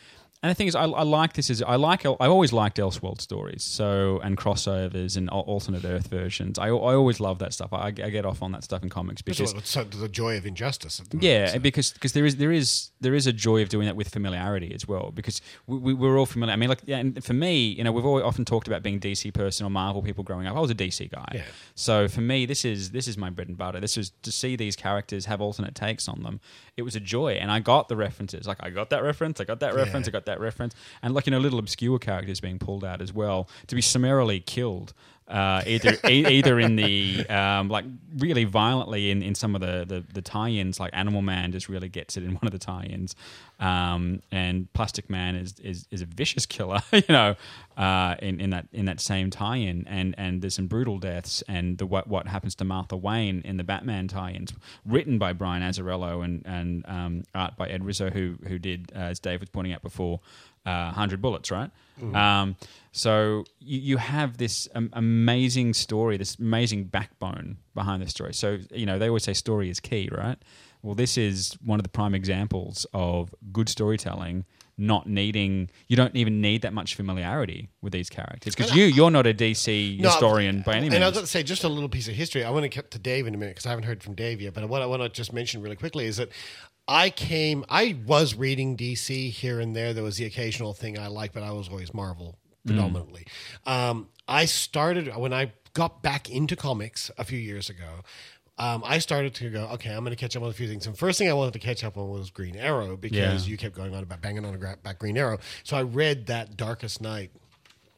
[SPEAKER 6] And the thing is, I, I like this. Is I like I always liked Elseworld stories, so and crossovers and alternate Earth versions. I, I always love that stuff. I, I get off on that stuff in comics because
[SPEAKER 1] so the joy of injustice. At the moment,
[SPEAKER 6] yeah,
[SPEAKER 1] so.
[SPEAKER 6] because because there is there is there is a joy of doing that with familiarity as well. Because we, we we're all familiar. I mean, like yeah, and for me, you know, we've always often talked about being DC person or Marvel people growing up. I was a DC guy,
[SPEAKER 1] Yeah.
[SPEAKER 6] so for me, this is this is my bread and butter. This is to see these characters have alternate takes on them. It was a joy, and I got the references. Like I got that reference, I got that reference,
[SPEAKER 1] Yeah.
[SPEAKER 6] I got that reference, and like you know, little obscure characters being pulled out as well to be summarily killed. Uh, either either in the um, like really violently in, in some of the, the, the tie-ins like Animal Man just really gets it in one of the tie-ins. Um, and Plastic Man is, is, is a vicious killer (laughs) you know uh, in, in that in that same tie-in. And and there's some brutal deaths and the what what happens to Martha Wayne in the Batman tie-ins written by Brian Azzarello and and um, art by Ed Risso who who did uh, as Dave was pointing out before uh, 100 bullets right
[SPEAKER 1] Mhm.
[SPEAKER 6] um, so you, you have this um, amazing story, this amazing backbone behind the story. So you know they always say story is key, right? Well, this is one of the prime examples of good storytelling. Not needing, you don't even need that much familiarity with these characters because you you're not a DC
[SPEAKER 1] No,
[SPEAKER 6] historian by any means.
[SPEAKER 1] And I was going to say just a little piece of history. I want to get to Dave in a minute because I haven't heard from Dave yet. But what I want to just mention really quickly is that I came, I was reading DC here and there. There was the occasional thing I liked, but I was always Marvel predominantly. Um, I started when I got back into comics a few years ago. Um, I started to go, okay, I'm going to catch up on a few things. And first thing I wanted to catch up on was Green Arrow because
[SPEAKER 6] Yeah.
[SPEAKER 1] you kept going on about banging on about Green Arrow. So I read that Darkest Night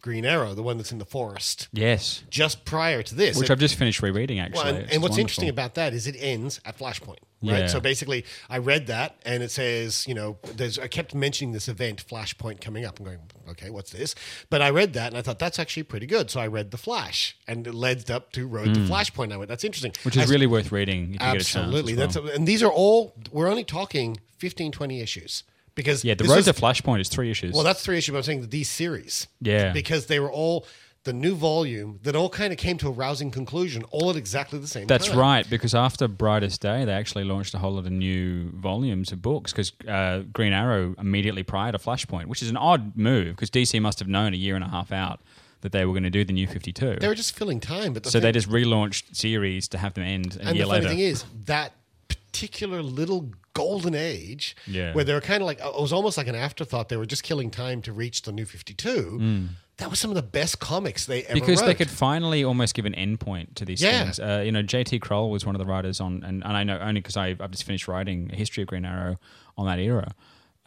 [SPEAKER 1] Green Arrow, the one that's in the forest
[SPEAKER 6] yes,
[SPEAKER 1] just prior to this.
[SPEAKER 6] which I've just finished rereading actually.
[SPEAKER 1] well, and, and what's
[SPEAKER 6] wonderful.
[SPEAKER 1] interesting about that is it ends at Flashpoint, right?
[SPEAKER 6] Yeah.
[SPEAKER 1] So basically, I read that, and it says, you know, there's. I kept mentioning this event, Flashpoint, coming up. I'm going, okay, what's this? But I read that, and I thought that's actually pretty good. So I read the Flash, and it led up to Road to
[SPEAKER 6] Mm.
[SPEAKER 1] Flashpoint. I went, that's interesting.
[SPEAKER 6] which is
[SPEAKER 1] I-
[SPEAKER 6] really worth reading if you
[SPEAKER 1] absolutely.
[SPEAKER 6] get a chance. well.
[SPEAKER 1] That's and these are all. We're only talking 15, 20 issues because
[SPEAKER 6] yeah. The Road
[SPEAKER 1] was-
[SPEAKER 6] to Flashpoint is three issues.
[SPEAKER 1] well, that's three issues. But I'm saying these series,
[SPEAKER 6] Yeah.
[SPEAKER 1] because they were all the new volume that all kind of came to a rousing conclusion, all at exactly the same
[SPEAKER 6] That's
[SPEAKER 1] time.
[SPEAKER 6] right, because after Brightest Day, they actually launched a whole lot of new volumes of books. Because uh, Green Arrow immediately prior to Flashpoint, which is an odd move, because DC must have known a year and a half out that they were going to do the new Fifty Two.
[SPEAKER 1] They were just filling time, but the
[SPEAKER 6] so they just relaunched series to have them end a
[SPEAKER 1] and
[SPEAKER 6] year
[SPEAKER 1] the funny
[SPEAKER 6] later.
[SPEAKER 1] thing is that particular little golden age,
[SPEAKER 6] Yeah.
[SPEAKER 1] where they were kind of like it was almost like an afterthought. They were just killing time to reach the new Fifty Two.
[SPEAKER 6] Mm.
[SPEAKER 1] That was some of the best comics they ever
[SPEAKER 6] because they could finally almost give an endpoint to these
[SPEAKER 1] Yeah.
[SPEAKER 6] things. Uh, you know, J.T. Krul was one of the writers on, and, and I know only because I've, I've just finished writing a history of Green Arrow on that era.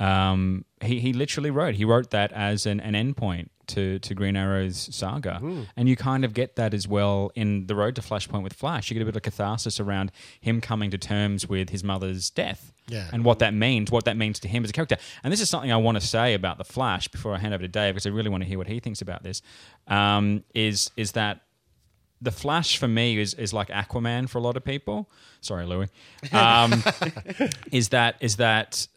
[SPEAKER 6] Um, he he literally wrote he wrote that as an, an endpoint to to Green Arrow's saga,
[SPEAKER 1] Hmm.
[SPEAKER 6] and you kind of get that as well in the road to Flashpoint with Flash. You get a bit of catharsis around him coming to terms with his mother's death,
[SPEAKER 1] Yeah.
[SPEAKER 6] and what that means, what that means to him as a character. And this is something I want to say about the Flash before I hand over to Dave because I really want to hear what he thinks about this. Um, is is that the Flash for me is is like Aquaman for a lot of people. Sorry, Louis. (laughs) Um, is that is that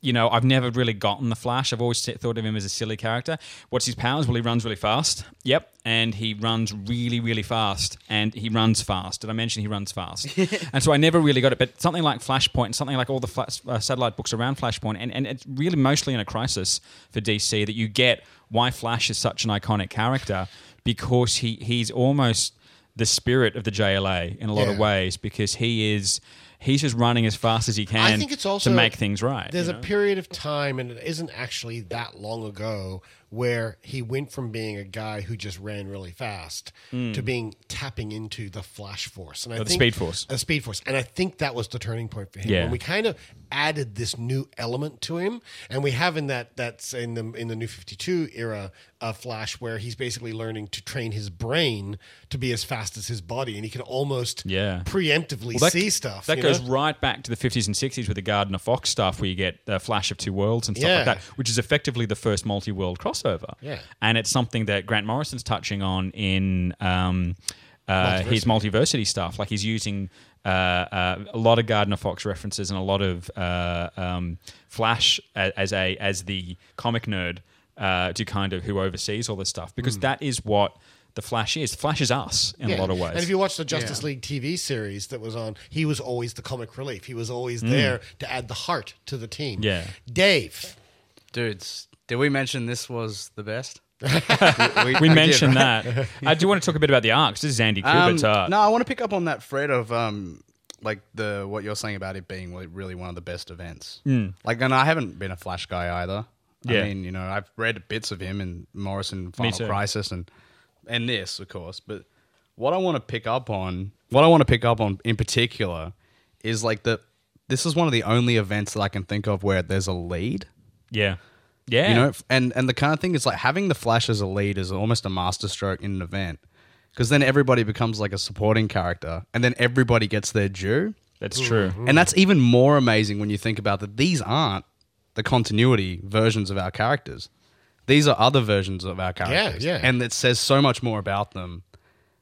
[SPEAKER 6] you know I've never really gotten the Flash. I've always thought of him as a silly character. What's his powers? Well, he runs really fast. Yep, and he runs really really fast, and he runs fast. Did I mention he runs fast? (laughs) and so I never really got it. But something like Flashpoint, and something like all the flash, uh, satellite books around Flashpoint, and and it's really mostly in a crisis for DC that you get why Flash is such an iconic character because he he's almost the spirit of the JLA in a lot of ways because he is he's just running as fast as he can
[SPEAKER 1] I think it's also
[SPEAKER 6] to make things right.
[SPEAKER 1] There's
[SPEAKER 6] you
[SPEAKER 1] a period of time, and it isn't actually that long ago, where he went from being a guy who just ran really fast
[SPEAKER 6] Mm.
[SPEAKER 1] to being tapping into the Flash Force, and I
[SPEAKER 6] Oh, the
[SPEAKER 1] think,
[SPEAKER 6] Speed Force.
[SPEAKER 1] a Speed Force, and I think that was the turning point for him.
[SPEAKER 6] Yeah.
[SPEAKER 1] When we kind of added this new element to him, and we have in that that's in the in the New Fifty Two era of Flash, where he's basically learning to train his brain to be as fast as his body, and he can almost
[SPEAKER 6] yeah.
[SPEAKER 1] preemptively
[SPEAKER 6] Well, that-
[SPEAKER 1] see stuff.
[SPEAKER 6] That goes
[SPEAKER 1] know?
[SPEAKER 6] right back to the 50s and 60s with the Gardner Fox stuff, where you get uh, Flash of Two Worlds and stuff
[SPEAKER 1] Yeah.
[SPEAKER 6] like that, which is effectively the first multi-world crossover.
[SPEAKER 1] Yeah.
[SPEAKER 6] and it's something that Grant Morrison's touching on in um, uh, his multiversity stuff. Like he's using uh, uh, a lot of Gardner Fox references and a lot of uh, um, Flash a- as a as the comic nerd uh, to kind of who oversees all this stuff because
[SPEAKER 1] Mm.
[SPEAKER 6] that is what. The Flash is. Flash is us in
[SPEAKER 1] Yeah.
[SPEAKER 6] a lot of ways.
[SPEAKER 1] And if you watch the Justice League TV series that was on, he was always the comic relief. He was always
[SPEAKER 6] Mm.
[SPEAKER 1] there to add the heart to the team.
[SPEAKER 6] Yeah.
[SPEAKER 1] Dave.
[SPEAKER 7] Dudes, did we mention this was the best? (laughs)
[SPEAKER 6] we,
[SPEAKER 7] did,
[SPEAKER 6] mentioned
[SPEAKER 7] right?
[SPEAKER 6] that. I do want to talk a bit about the arcs. This is Andy Kubert's
[SPEAKER 7] Um,
[SPEAKER 6] art.
[SPEAKER 7] No, I want to pick up on that thread of um, like the what you're saying about it being really one of the best events.
[SPEAKER 6] Mm.
[SPEAKER 7] Like, and I haven't been a Flash guy either.
[SPEAKER 6] Yeah.
[SPEAKER 7] I mean, you know, I've read bits of him in Morrison
[SPEAKER 6] Me
[SPEAKER 7] Final. Crisis and and this, of course. But what I want to pick up on, what I want to pick up on in particular, is like the this is one of the only events that I can think of where there's a lead.
[SPEAKER 6] Yeah. Yeah.
[SPEAKER 7] You know, and and the kind of thing is like having the Flash as a lead is almost a masterstroke in an event because then everybody becomes like a supporting character, and then everybody gets their due.
[SPEAKER 6] That's true. Mm-hmm.
[SPEAKER 7] and that's even more amazing when you think about that. These aren't the continuity versions of our characters; these are other versions of our characters.
[SPEAKER 1] yeah.
[SPEAKER 7] and it says so much more about them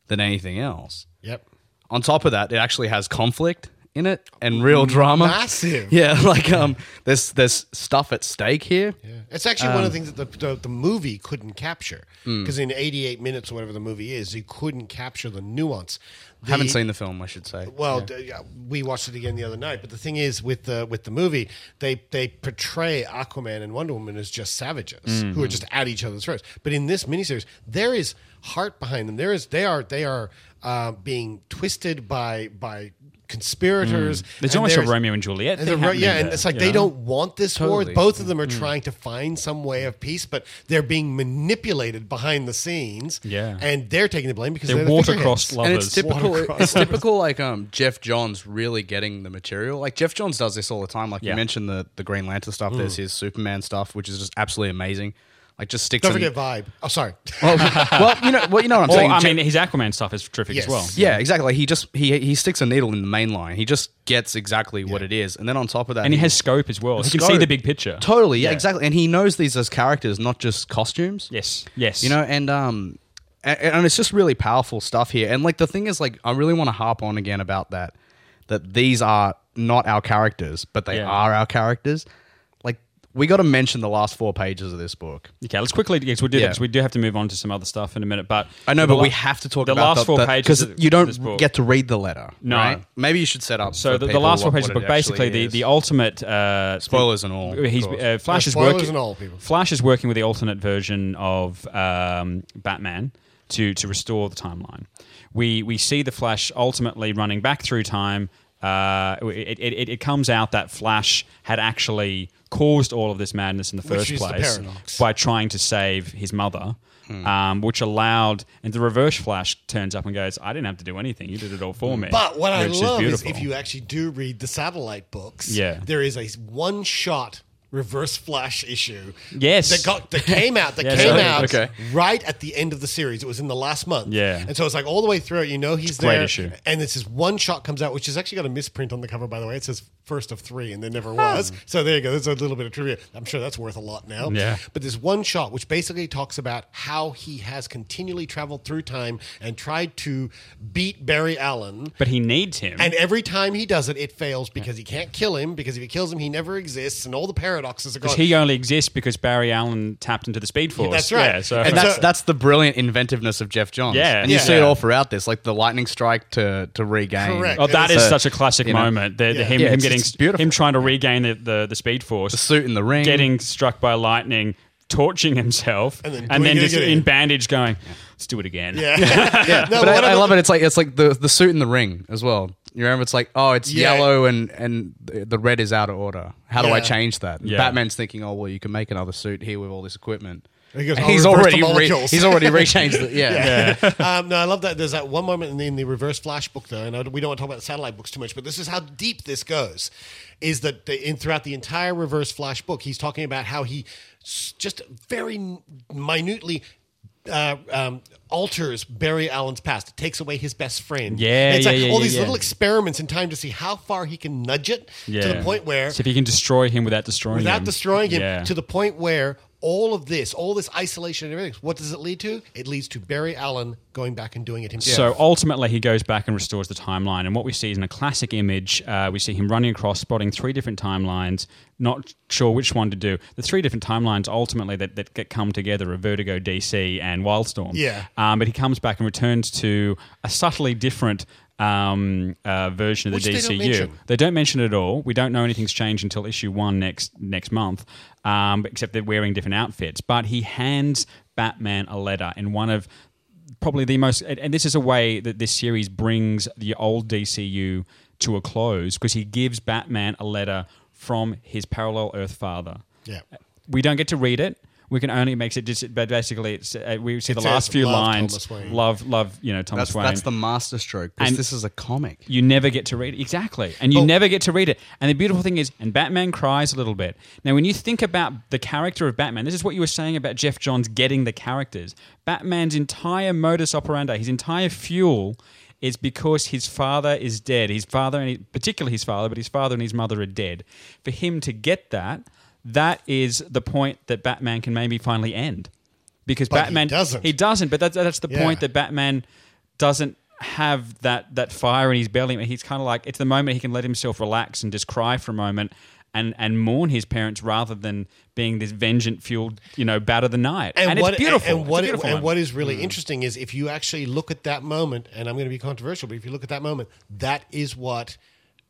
[SPEAKER 7] than anything else.
[SPEAKER 1] Yep.
[SPEAKER 7] On top of that, it actually has conflict in it and real drama.
[SPEAKER 1] Massive. (laughs)
[SPEAKER 7] Yeah, like um, there's there's stuff at stake here. Yeah.
[SPEAKER 1] It's actually one of
[SPEAKER 7] Um,
[SPEAKER 1] the things that the, the, the movie couldn't capture.
[SPEAKER 7] Mm.
[SPEAKER 1] Because in 88 minutes or whatever the movie is, you couldn't capture the nuance.
[SPEAKER 7] Haven't seen the film, I should say.
[SPEAKER 1] Well,
[SPEAKER 7] Yeah.
[SPEAKER 1] d- yeah, we watched it again the other night. But the thing is, with the with the movie, they they portray Aquaman and Wonder Woman as just savages who are
[SPEAKER 7] Mhm.
[SPEAKER 1] just at each other's throats. But in this miniseries, there is heart behind them. There is they are they are uh, being twisted by by conspirators.
[SPEAKER 6] Mm. There's
[SPEAKER 1] and
[SPEAKER 6] almost a Romeo and Juliet
[SPEAKER 1] and
[SPEAKER 6] thing
[SPEAKER 1] the Ro- yeah,
[SPEAKER 6] happening
[SPEAKER 1] and it's like they
[SPEAKER 6] know?
[SPEAKER 1] don't want this
[SPEAKER 7] Totally.
[SPEAKER 1] war. Both of them are
[SPEAKER 6] Mm.
[SPEAKER 1] trying to find some way of peace, but they're being manipulated behind the scenes.
[SPEAKER 6] Yeah.
[SPEAKER 1] and they're taking the blame because
[SPEAKER 6] They're
[SPEAKER 1] they're, the
[SPEAKER 6] water-crossed
[SPEAKER 1] figureheads.
[SPEAKER 7] And it's typical. It's typical, like um, Geoff Johns really getting the material. Like Geoff Johns does this all the time. Like
[SPEAKER 6] Yeah.
[SPEAKER 7] you mentioned the the Green Lantern stuff. There's
[SPEAKER 1] Mm.
[SPEAKER 7] his Superman stuff, which is just absolutely amazing. Like just sticks.
[SPEAKER 1] Don't
[SPEAKER 7] in-
[SPEAKER 1] forget Vibe. Oh, sorry. (laughs)
[SPEAKER 7] Well, well, you know, well, you know what I'm
[SPEAKER 6] Or,
[SPEAKER 7] saying.
[SPEAKER 6] I mean, his Aquaman stuff is terrific
[SPEAKER 1] Yes.
[SPEAKER 6] as well.
[SPEAKER 7] yeah, exactly. Like he just he he sticks a needle in the main line. He just gets exactly what it is, and then on top of that,
[SPEAKER 6] And he has scope as well.
[SPEAKER 7] The
[SPEAKER 6] He can see
[SPEAKER 7] scope.
[SPEAKER 6] the big picture.
[SPEAKER 7] Totally, yeah,
[SPEAKER 6] Yeah.
[SPEAKER 7] exactly. And he knows these as characters, not just costumes.
[SPEAKER 6] Yes, yes.
[SPEAKER 7] You know, and um, and, and it's just really powerful stuff here. And like the thing is, like I really want to harp on again about that, that these are not our characters, but they
[SPEAKER 6] Yeah.
[SPEAKER 7] are our characters. Like we got to mention the last four pages of this book.
[SPEAKER 6] Okay, let's quickly because we do
[SPEAKER 7] Yeah.
[SPEAKER 6] because we do have to move on to some other stuff in a minute. But
[SPEAKER 7] I know,
[SPEAKER 6] the
[SPEAKER 7] but we have to talk about
[SPEAKER 6] the
[SPEAKER 7] about
[SPEAKER 6] last four pages
[SPEAKER 7] because you don't
[SPEAKER 6] book.
[SPEAKER 7] get to read the letter.
[SPEAKER 6] No.
[SPEAKER 7] right? maybe you should set up.
[SPEAKER 6] So
[SPEAKER 7] for
[SPEAKER 6] the, the last four pages of the book, basically the, the ultimate uh,
[SPEAKER 7] Spoilers and all,
[SPEAKER 6] He's uh, Flash
[SPEAKER 1] Yeah,
[SPEAKER 6] is
[SPEAKER 1] spoilers
[SPEAKER 6] working.
[SPEAKER 1] and all, people.
[SPEAKER 6] Flash is working with the alternate version of um, Batman to to restore the timeline. We we see the Flash ultimately running back through time. Uh, it, it, it, it comes out that Flash had actually caused all of this madness in the
[SPEAKER 1] Which
[SPEAKER 6] first
[SPEAKER 1] is the
[SPEAKER 6] place
[SPEAKER 1] paradox.
[SPEAKER 6] by trying to save his mother.
[SPEAKER 7] Hmm.
[SPEAKER 6] Um, which allowed, and the reverse Flash turns up and goes, "I didn't have to do anything. You did it all for me."
[SPEAKER 1] But what I love is,
[SPEAKER 6] beautiful.
[SPEAKER 1] if you actually do read the satellite books,
[SPEAKER 6] Yeah.
[SPEAKER 1] there is a one shot Reverse Flash issue.
[SPEAKER 6] Yes.
[SPEAKER 1] that got that came out. That (laughs)
[SPEAKER 6] Yes,
[SPEAKER 1] came
[SPEAKER 6] I-
[SPEAKER 1] out
[SPEAKER 7] okay.
[SPEAKER 1] right at the end of the series. It was in the last month.
[SPEAKER 6] Yeah.
[SPEAKER 1] and so it's like all the way through it. You know, he's
[SPEAKER 6] a great
[SPEAKER 1] there.
[SPEAKER 6] issue.
[SPEAKER 1] And this is one shot comes out, which has actually got a misprint on the cover, by the way. It says first of three, and there never was. So there you go. There's a little bit of trivia. I'm sure that's worth a lot now.
[SPEAKER 6] Yeah.
[SPEAKER 1] But there's one shot which basically talks about how he has continually traveled through time and tried to beat Barry Allen.
[SPEAKER 6] But he needs him.
[SPEAKER 1] And every time he does it, it fails because he can't kill him. Because if he kills him, he never exists, and all the paradoxes are
[SPEAKER 6] because
[SPEAKER 1] gone.
[SPEAKER 6] he only exists because Barry Allen tapped into the Speed Force.
[SPEAKER 1] That's right.
[SPEAKER 6] Yeah, so
[SPEAKER 7] and that's that's the brilliant inventiveness of Geoff Johns.
[SPEAKER 6] Yeah.
[SPEAKER 7] and you
[SPEAKER 6] Yeah.
[SPEAKER 7] see it all throughout this, like the lightning strike to to regain.
[SPEAKER 1] Correct.
[SPEAKER 6] Oh, that
[SPEAKER 1] It
[SPEAKER 6] is
[SPEAKER 1] is,
[SPEAKER 6] such a classic
[SPEAKER 7] you know,
[SPEAKER 6] moment. The, the
[SPEAKER 1] yeah.
[SPEAKER 6] him,
[SPEAKER 7] Yeah,
[SPEAKER 6] him
[SPEAKER 7] it's-
[SPEAKER 6] getting
[SPEAKER 7] it's beautiful.
[SPEAKER 6] him trying to regain the, the, the speed force,
[SPEAKER 7] The suit in the ring.
[SPEAKER 6] getting struck by lightning, torching himself,
[SPEAKER 1] And
[SPEAKER 6] and
[SPEAKER 1] then
[SPEAKER 6] then,
[SPEAKER 1] doing it
[SPEAKER 6] just
[SPEAKER 1] again.
[SPEAKER 6] in bandage going, "Let's do it again."
[SPEAKER 1] yeah, (laughs) (laughs)
[SPEAKER 7] yeah,
[SPEAKER 1] No,
[SPEAKER 7] but I, I love it. It's like it's like the the suit in the ring as well. You remember? It's like oh, it's
[SPEAKER 1] Yeah.
[SPEAKER 7] yellow and and the the red is out of order. How do I change that?
[SPEAKER 6] Yeah.
[SPEAKER 7] Batman's thinking, oh well, you can make another suit here with all this equipment.
[SPEAKER 1] He goes,
[SPEAKER 7] And
[SPEAKER 1] "I'll
[SPEAKER 7] he's already
[SPEAKER 1] the
[SPEAKER 7] re-
[SPEAKER 1] molecules."
[SPEAKER 7] he's already rechanged it. Yeah. (laughs)
[SPEAKER 1] um, no, I love that. There's that one moment in the, in the Reverse Flash book, though, and I, we don't want to talk about the satellite books too much, but this is how deep this goes. Is that the, in throughout the entire Reverse Flash book, he's talking about how he just very minutely. Uh, um, alters Barry Allen's past, It takes away his best friend.
[SPEAKER 6] Yeah,
[SPEAKER 1] it's
[SPEAKER 6] yeah,
[SPEAKER 1] like
[SPEAKER 6] yeah,
[SPEAKER 1] all
[SPEAKER 6] yeah,
[SPEAKER 1] these
[SPEAKER 6] yeah.
[SPEAKER 1] little experiments in time to see how far he can nudge it to the point where
[SPEAKER 6] So if you can destroy him without destroying
[SPEAKER 1] without
[SPEAKER 6] him,
[SPEAKER 1] destroying him
[SPEAKER 6] yeah.
[SPEAKER 1] to the point where all of this, all this isolation and everything, what does it lead to? It leads to Barry Allen going back and doing it himself.
[SPEAKER 6] So ultimately, he goes back and restores the timeline. And what we see is in a classic image, uh, we see him running across, spotting three different timelines, not sure which one to do. The three different timelines ultimately that, that get come together are Vertigo, DC, and Wildstorm.
[SPEAKER 1] Yeah.
[SPEAKER 6] Um, but he comes back and returns to a subtly different um, uh, version of
[SPEAKER 1] Which
[SPEAKER 6] the
[SPEAKER 1] they
[SPEAKER 6] DCU.
[SPEAKER 1] don't.
[SPEAKER 6] They don't mention it at all. We don't know anything's changed until issue one next next month, um, except they're wearing different outfits. But he hands Batman a letter in one of probably the most, and and this is a way that this series brings the old DCU to a close because he gives Batman a letter from his parallel Earth father.
[SPEAKER 1] Yeah.
[SPEAKER 6] We don't get to read it. We can only makes it just, but basically, it's, uh, we see the last few
[SPEAKER 1] "Love
[SPEAKER 6] lines. Love, love, you know, Thomas
[SPEAKER 7] That's
[SPEAKER 6] Wayne.
[SPEAKER 7] that's the master stroke
[SPEAKER 6] And-
[SPEAKER 7] this is a comic.
[SPEAKER 6] You never get to read it. Exactly. And you
[SPEAKER 1] Oh.
[SPEAKER 6] never get to read it. And the beautiful thing is, and Batman cries a little bit. Now, when you think about the character of Batman, this is what you were saying about Geoff Johns getting the characters. Batman's entire modus operandi, his entire fuel, is because his father is dead. His father, and he, particularly his father, but his father and his mother are dead. For him to get that, that is the point that Batman can maybe finally end. Because
[SPEAKER 1] But he
[SPEAKER 6] Batman
[SPEAKER 1] doesn't.
[SPEAKER 6] He doesn't. But that's that's the
[SPEAKER 1] Yeah.
[SPEAKER 6] point that Batman doesn't have that that fire in his belly. He's kind of like it's the moment he can let himself relax and just cry for a moment and and mourn his parents rather than being this vengeance fueled you know bat of the night. And,
[SPEAKER 1] what,
[SPEAKER 6] it's beautiful.
[SPEAKER 1] And
[SPEAKER 6] It's a
[SPEAKER 1] what,
[SPEAKER 6] beautiful
[SPEAKER 1] and what is really mm. interesting is if you actually look at that moment, and I'm going to be controversial, but if you look at that moment, that is what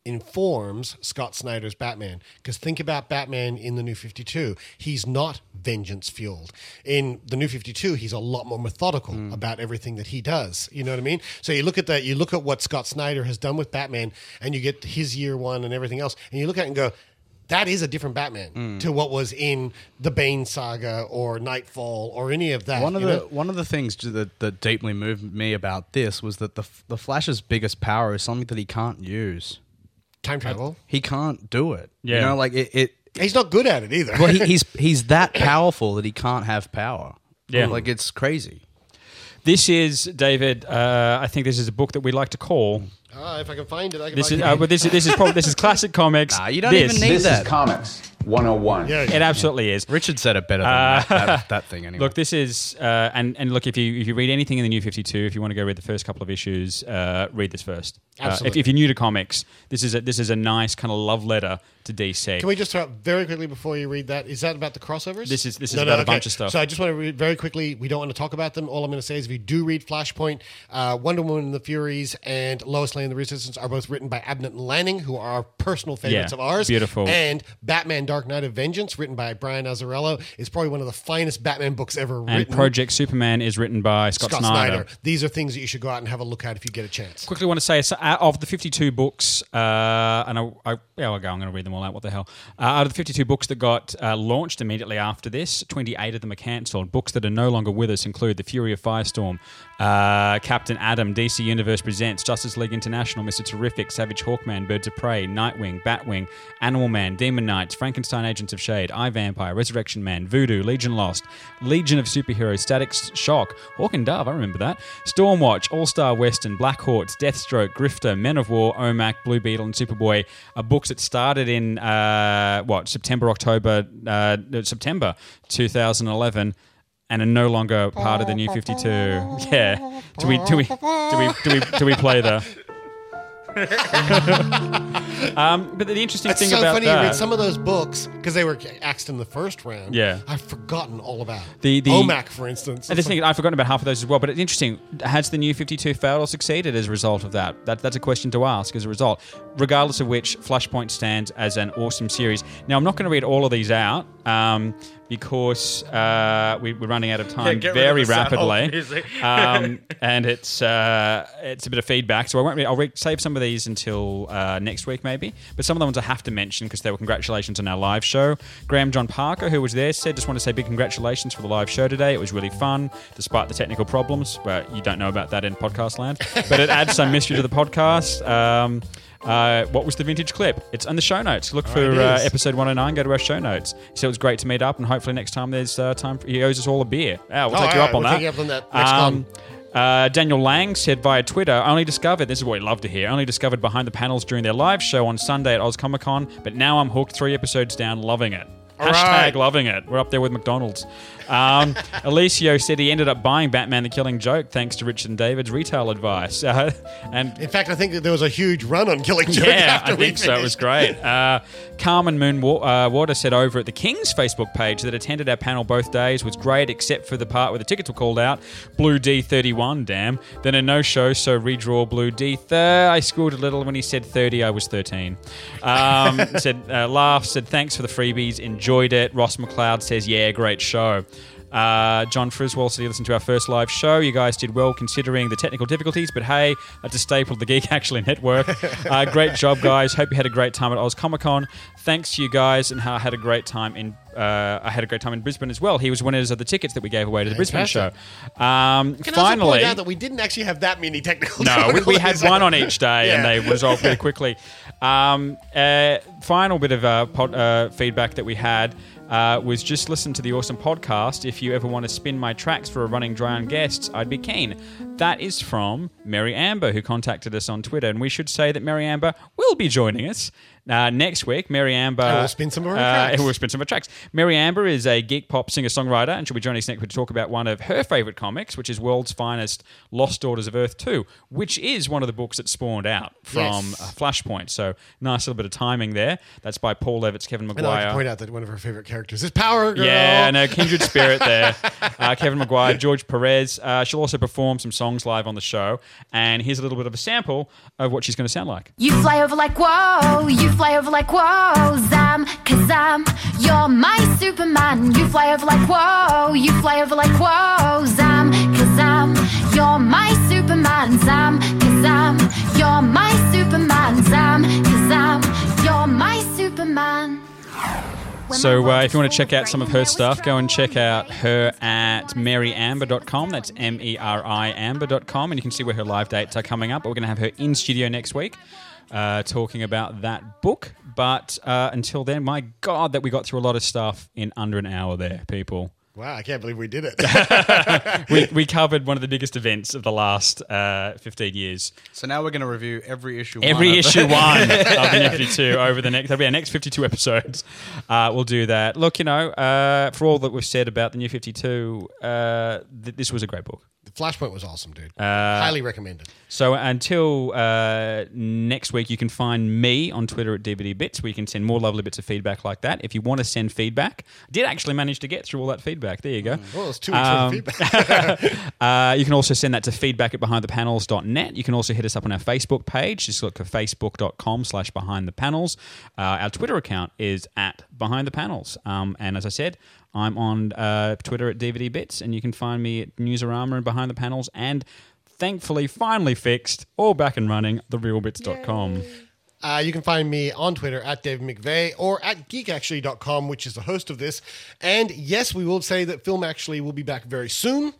[SPEAKER 1] informs Scott Snyder's Batman. Because think about Batman in the New 52. He's not vengeance fueled. In the New 52, he's a lot more methodical
[SPEAKER 6] Hmm.
[SPEAKER 1] about everything that he does. You know what I mean? So you look at that, you look at what Scott Snyder has done with Batman, and you get his year one and everything else, and you look at it and go, that is a different Batman
[SPEAKER 6] Hmm.
[SPEAKER 1] to what was in the Bane saga or Knightfall or any of that.
[SPEAKER 7] One of the
[SPEAKER 1] know?
[SPEAKER 7] one of the things that, that deeply moved me about this was that the the Flash's biggest power is something that he can't use.
[SPEAKER 1] Time travel.
[SPEAKER 7] He can't do it.
[SPEAKER 6] Yeah.
[SPEAKER 7] you know, like it. it
[SPEAKER 1] He's not good at it either.
[SPEAKER 7] well, he, (laughs) he's he's that powerful that he can't have power.
[SPEAKER 6] Yeah.
[SPEAKER 7] like it's crazy.
[SPEAKER 6] This is David. Uh, I think this is a book that we like to call.
[SPEAKER 1] Ah, if I can find it, I can
[SPEAKER 6] This
[SPEAKER 1] find
[SPEAKER 6] is
[SPEAKER 1] it.
[SPEAKER 6] uh, but this is this is probably this is classic (laughs) comics.
[SPEAKER 7] Nah, you don't
[SPEAKER 6] This-
[SPEAKER 7] even need
[SPEAKER 8] This
[SPEAKER 7] that.
[SPEAKER 8] is Comics 101.
[SPEAKER 1] yeah,
[SPEAKER 6] It absolutely is.
[SPEAKER 7] Richard said it better than
[SPEAKER 6] Uh,
[SPEAKER 7] that, that, (laughs) that thing anyway.
[SPEAKER 6] Look, this is uh, and and look if you if you read anything in the New Fifty Two, if you want to go read the first couple of issues, uh, read this first. Uh, if, if you're new to comics, this is a, this is a nice kind of love letter to DC.
[SPEAKER 1] Can we just throw out very quickly before you read that? Is that about the crossovers?
[SPEAKER 6] This is- this is about a bunch of stuff.
[SPEAKER 1] So I just want to read very quickly. We don't want to talk about them. All I'm going to say is if you do read Flashpoint, uh, Wonder Woman and the Furies and Lois Lane and the Resistance are both written by Abnett and Lanning, who are our personal favorites
[SPEAKER 6] Yeah,
[SPEAKER 1] of ours.
[SPEAKER 6] beautiful.
[SPEAKER 1] And Batman Dark Knight of Vengeance, written by Brian Azzarello, is probably one of the finest Batman books ever
[SPEAKER 6] and
[SPEAKER 1] written.
[SPEAKER 6] And Project Superman is written by Scott,
[SPEAKER 1] Scott
[SPEAKER 6] Snyder.
[SPEAKER 1] Snyder. These are things that you should go out and have a look at if you get a chance.
[SPEAKER 6] Quickly, want to say of the 52 books, uh, and I, I, yeah, I'll go. I'm going to read them all out. What the hell? Uh, out of the 52 books that got uh, launched immediately after this, 28 of them are cancelled. Books that are no longer with us include The Fury of Firestorm, uh, Captain Atom, DC Universe Presents, Justice League International, Mr. Terrific, Savage Hawkman, Birds of Prey, Nightwing, Batwing, Animal Man, Demon Knights, Frankenstein Agents of Shade, I Vampire, Resurrection Man, Voodoo, Legion Lost, Legion of Superheroes, Static Shock, Hawk and Dove, I remember that, Stormwatch, All Star Western, Blackhawks, Deathstroke, Grifter, Men of War, OMAC, Blue Beetle, and Superboy are books that started in, uh, what, September, October, uh, September 2011 and are no longer part of the new 52. (laughs) Yeah. Do we do we do we do we do we play the (laughs) um, but the interesting thing.
[SPEAKER 1] It's
[SPEAKER 6] thing
[SPEAKER 1] so
[SPEAKER 6] about
[SPEAKER 1] funny. You
[SPEAKER 6] that,
[SPEAKER 1] read some of those books because they were axed in the first round.
[SPEAKER 6] Yeah.
[SPEAKER 1] I've forgotten all about
[SPEAKER 6] the the
[SPEAKER 1] OMAC, for instance.
[SPEAKER 6] And the thing, I've forgotten about half of those as well. But it's interesting. Has the new 52 failed or succeeded as a result of that? that? That's a question to ask as a result. Regardless of which, Flashpoint stands as an awesome series. Now, I'm not going to read all of these out um, because uh, we, we're running out of time
[SPEAKER 7] of
[SPEAKER 6] very
[SPEAKER 7] old
[SPEAKER 6] rapidly, (laughs) um, and it's uh, it's a bit of feedback. So I won't. Read, I'll re- save some of these until uh, next week, maybe. But some of the ones I have to mention because they were congratulations on our live show. Graham John Parker, who was there, said just want to say big congratulations for the live show today. It was really fun, despite the technical problems. But you don't know about that in podcast land. But it adds some mystery to the podcast. Um, uh, what was the vintage clip? It's in the show notes. Look for
[SPEAKER 1] it
[SPEAKER 6] uh,
[SPEAKER 1] is.
[SPEAKER 6] episode 109. Go to our show notes. So it was great to meet up, and hopefully next time there's uh, time. For, he owes us all a beer. Yeah, we'll
[SPEAKER 1] Oh,
[SPEAKER 6] take you up on
[SPEAKER 1] we'll
[SPEAKER 6] that.
[SPEAKER 1] take you up on that next
[SPEAKER 6] Um, uh, Daniel Lang said via Twitter, only discovered, this is what we love to hear, only discovered behind the panels during their live show on Sunday at Oz Comic Con, but now I'm hooked three episodes down, loving it.
[SPEAKER 1] All
[SPEAKER 6] Hashtag
[SPEAKER 1] right.
[SPEAKER 6] loving it. We're up there with McDonald's. Um, Alicio said he ended up buying Batman the Killing Joke thanks to Richard and David's retail advice. Uh, and
[SPEAKER 1] In fact, I think that there was a huge run on Killing Joke
[SPEAKER 6] yeah,
[SPEAKER 1] after
[SPEAKER 6] I think so. It was great. Uh, Carmen Moon uh, Water said over at the King's Facebook page that attended our panel both days was great, except for the part where the tickets were called out. Blue D31, damn. Then a no show, so redraw Blue D. Th- I schooled a little when he said 30, I was 13. Um, (laughs) said, uh, laugh, said thanks for the freebies, enjoyed it. Ross McLeod says, yeah, great show. Uh, John Friswell said he listened to our first live show. You guys did well considering the technical difficulties, but hey, that's a staple of the Geek (laughs) Actually Network. Uh, great job, guys. Hope you had a great time at Oz Comic Con. Thanks to you guys, and I had a great time in. Uh, I had a great time in Brisbane as well. He was winners of the tickets that we gave away to the Brisbane show. Um,
[SPEAKER 1] Can I also
[SPEAKER 6] finally,
[SPEAKER 1] point out that we didn't actually have that many technical
[SPEAKER 6] no, we, we had
[SPEAKER 1] difficulties.
[SPEAKER 6] one on each day, and (laughs)
[SPEAKER 1] Yeah.
[SPEAKER 6] they resolved pretty quickly. Um, uh, final bit of uh, pod, uh, feedback that we had uh, was just listen to the awesome podcast. If you ever want to spin my tracks for a running dry on guests, I'd be keen. That is from Meri Amber, who contacted us on Twitter, and we should say that Meri Amber will be joining us. Uh, next week, Meri Amber.
[SPEAKER 1] And we'll spin some of her
[SPEAKER 6] uh,
[SPEAKER 1] tracks.
[SPEAKER 6] and We'll spin some of her tracks. Meri Amber is a geek pop singer songwriter, and she'll be joining us next week to talk about one of her favorite comics, which is World's Finest Lost Daughters of Earth 2, which is one of the books that spawned out from
[SPEAKER 1] Yes.
[SPEAKER 6] uh, Flashpoint. So, nice little bit of timing there. That's by Paul Levitz, Kevin
[SPEAKER 1] And I'd like to
[SPEAKER 6] Maguire.
[SPEAKER 1] point out that one of her favorite characters is Power Girl.
[SPEAKER 6] Yeah, no, (laughs) kindred spirit there. Uh, Kevin Maguire, George Perez. Uh, she'll also perform some songs live on the show. And here's a little bit of a sample of what she's going to sound like.
[SPEAKER 20] You fly over like whoa, you fly over like whoa, Zam, Kazam, you're my Superman. You fly over like whoa, you fly over like whoa, Zam, Kazam, you're my Superman. Zam, Kazam, you're my Superman. Zam, Kazam, you're my Superman.
[SPEAKER 6] So, uh, if you want to check out some of her stuff, go and check out her at meriamber.com. That's M E R I amber.com. And you can see where her live dates are coming up. But we're going to have her in studio next week uh, talking about that book. But uh, until then, my God, that we got through a lot of stuff in under an hour there, people.
[SPEAKER 1] Wow, I can't believe we did it. (laughs)
[SPEAKER 6] we, we covered one of the biggest events of the last uh, 15 years.
[SPEAKER 7] So now we're going to review every issue.
[SPEAKER 6] Every
[SPEAKER 7] one
[SPEAKER 6] issue
[SPEAKER 7] the-
[SPEAKER 6] one of the (laughs) New 52 over the next, that'll be our next 52 episodes. Uh, we'll do that. Look, you know, uh, for all that we've said about the New 52, uh, th- this was a great book.
[SPEAKER 1] Flashpoint was awesome, dude.
[SPEAKER 6] Uh,
[SPEAKER 1] Highly recommended.
[SPEAKER 6] So until uh, next week, you can find me on Twitter at DVD Bits, where you can send more lovely bits of feedback like that. If you want to send feedback, I did actually manage to get through all that feedback. There you go.
[SPEAKER 1] Well, it's two weeks worth of
[SPEAKER 6] Um,
[SPEAKER 1] feedback. (laughs)
[SPEAKER 6] uh, you can also send that to feedback at behindthepanels.net. You can also hit us up on our Facebook page. Just look for facebook.com slash behind the panels. Uh, our Twitter account is at behind the panels. Um, and as I said, I'm on uh, Twitter at DVD Bits, and you can find me at Newsarama and Behind the Panels, and thankfully, finally fixed, all back and running, therealbits.com.
[SPEAKER 1] Uh, you can find me on Twitter at David McVeigh or at geekactually.com, which is the host of this. And yes, we will say that Film Actually will be back very soon.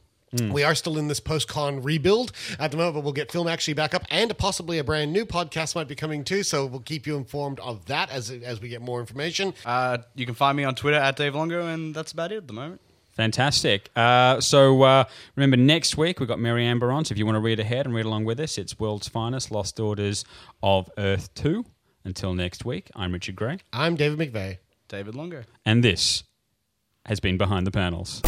[SPEAKER 1] We are still in this post con rebuild at the moment, but we'll get Film Actually back up and possibly a brand new podcast might be coming too. So we'll keep you informed of that as, as we get more information.
[SPEAKER 7] Uh, you can find me on Twitter at Dave Longo, and that's about it at the moment.
[SPEAKER 6] Fantastic. Uh, so uh, remember, next week we've got Meri Amber on. So if you want to read ahead and read along with us, it's World's Finest Lost Daughters of Earth 2. Until next week, I'm Richard Gray.
[SPEAKER 1] I'm David McVeigh.
[SPEAKER 7] David Longo.
[SPEAKER 6] And this has been Behind the Panels.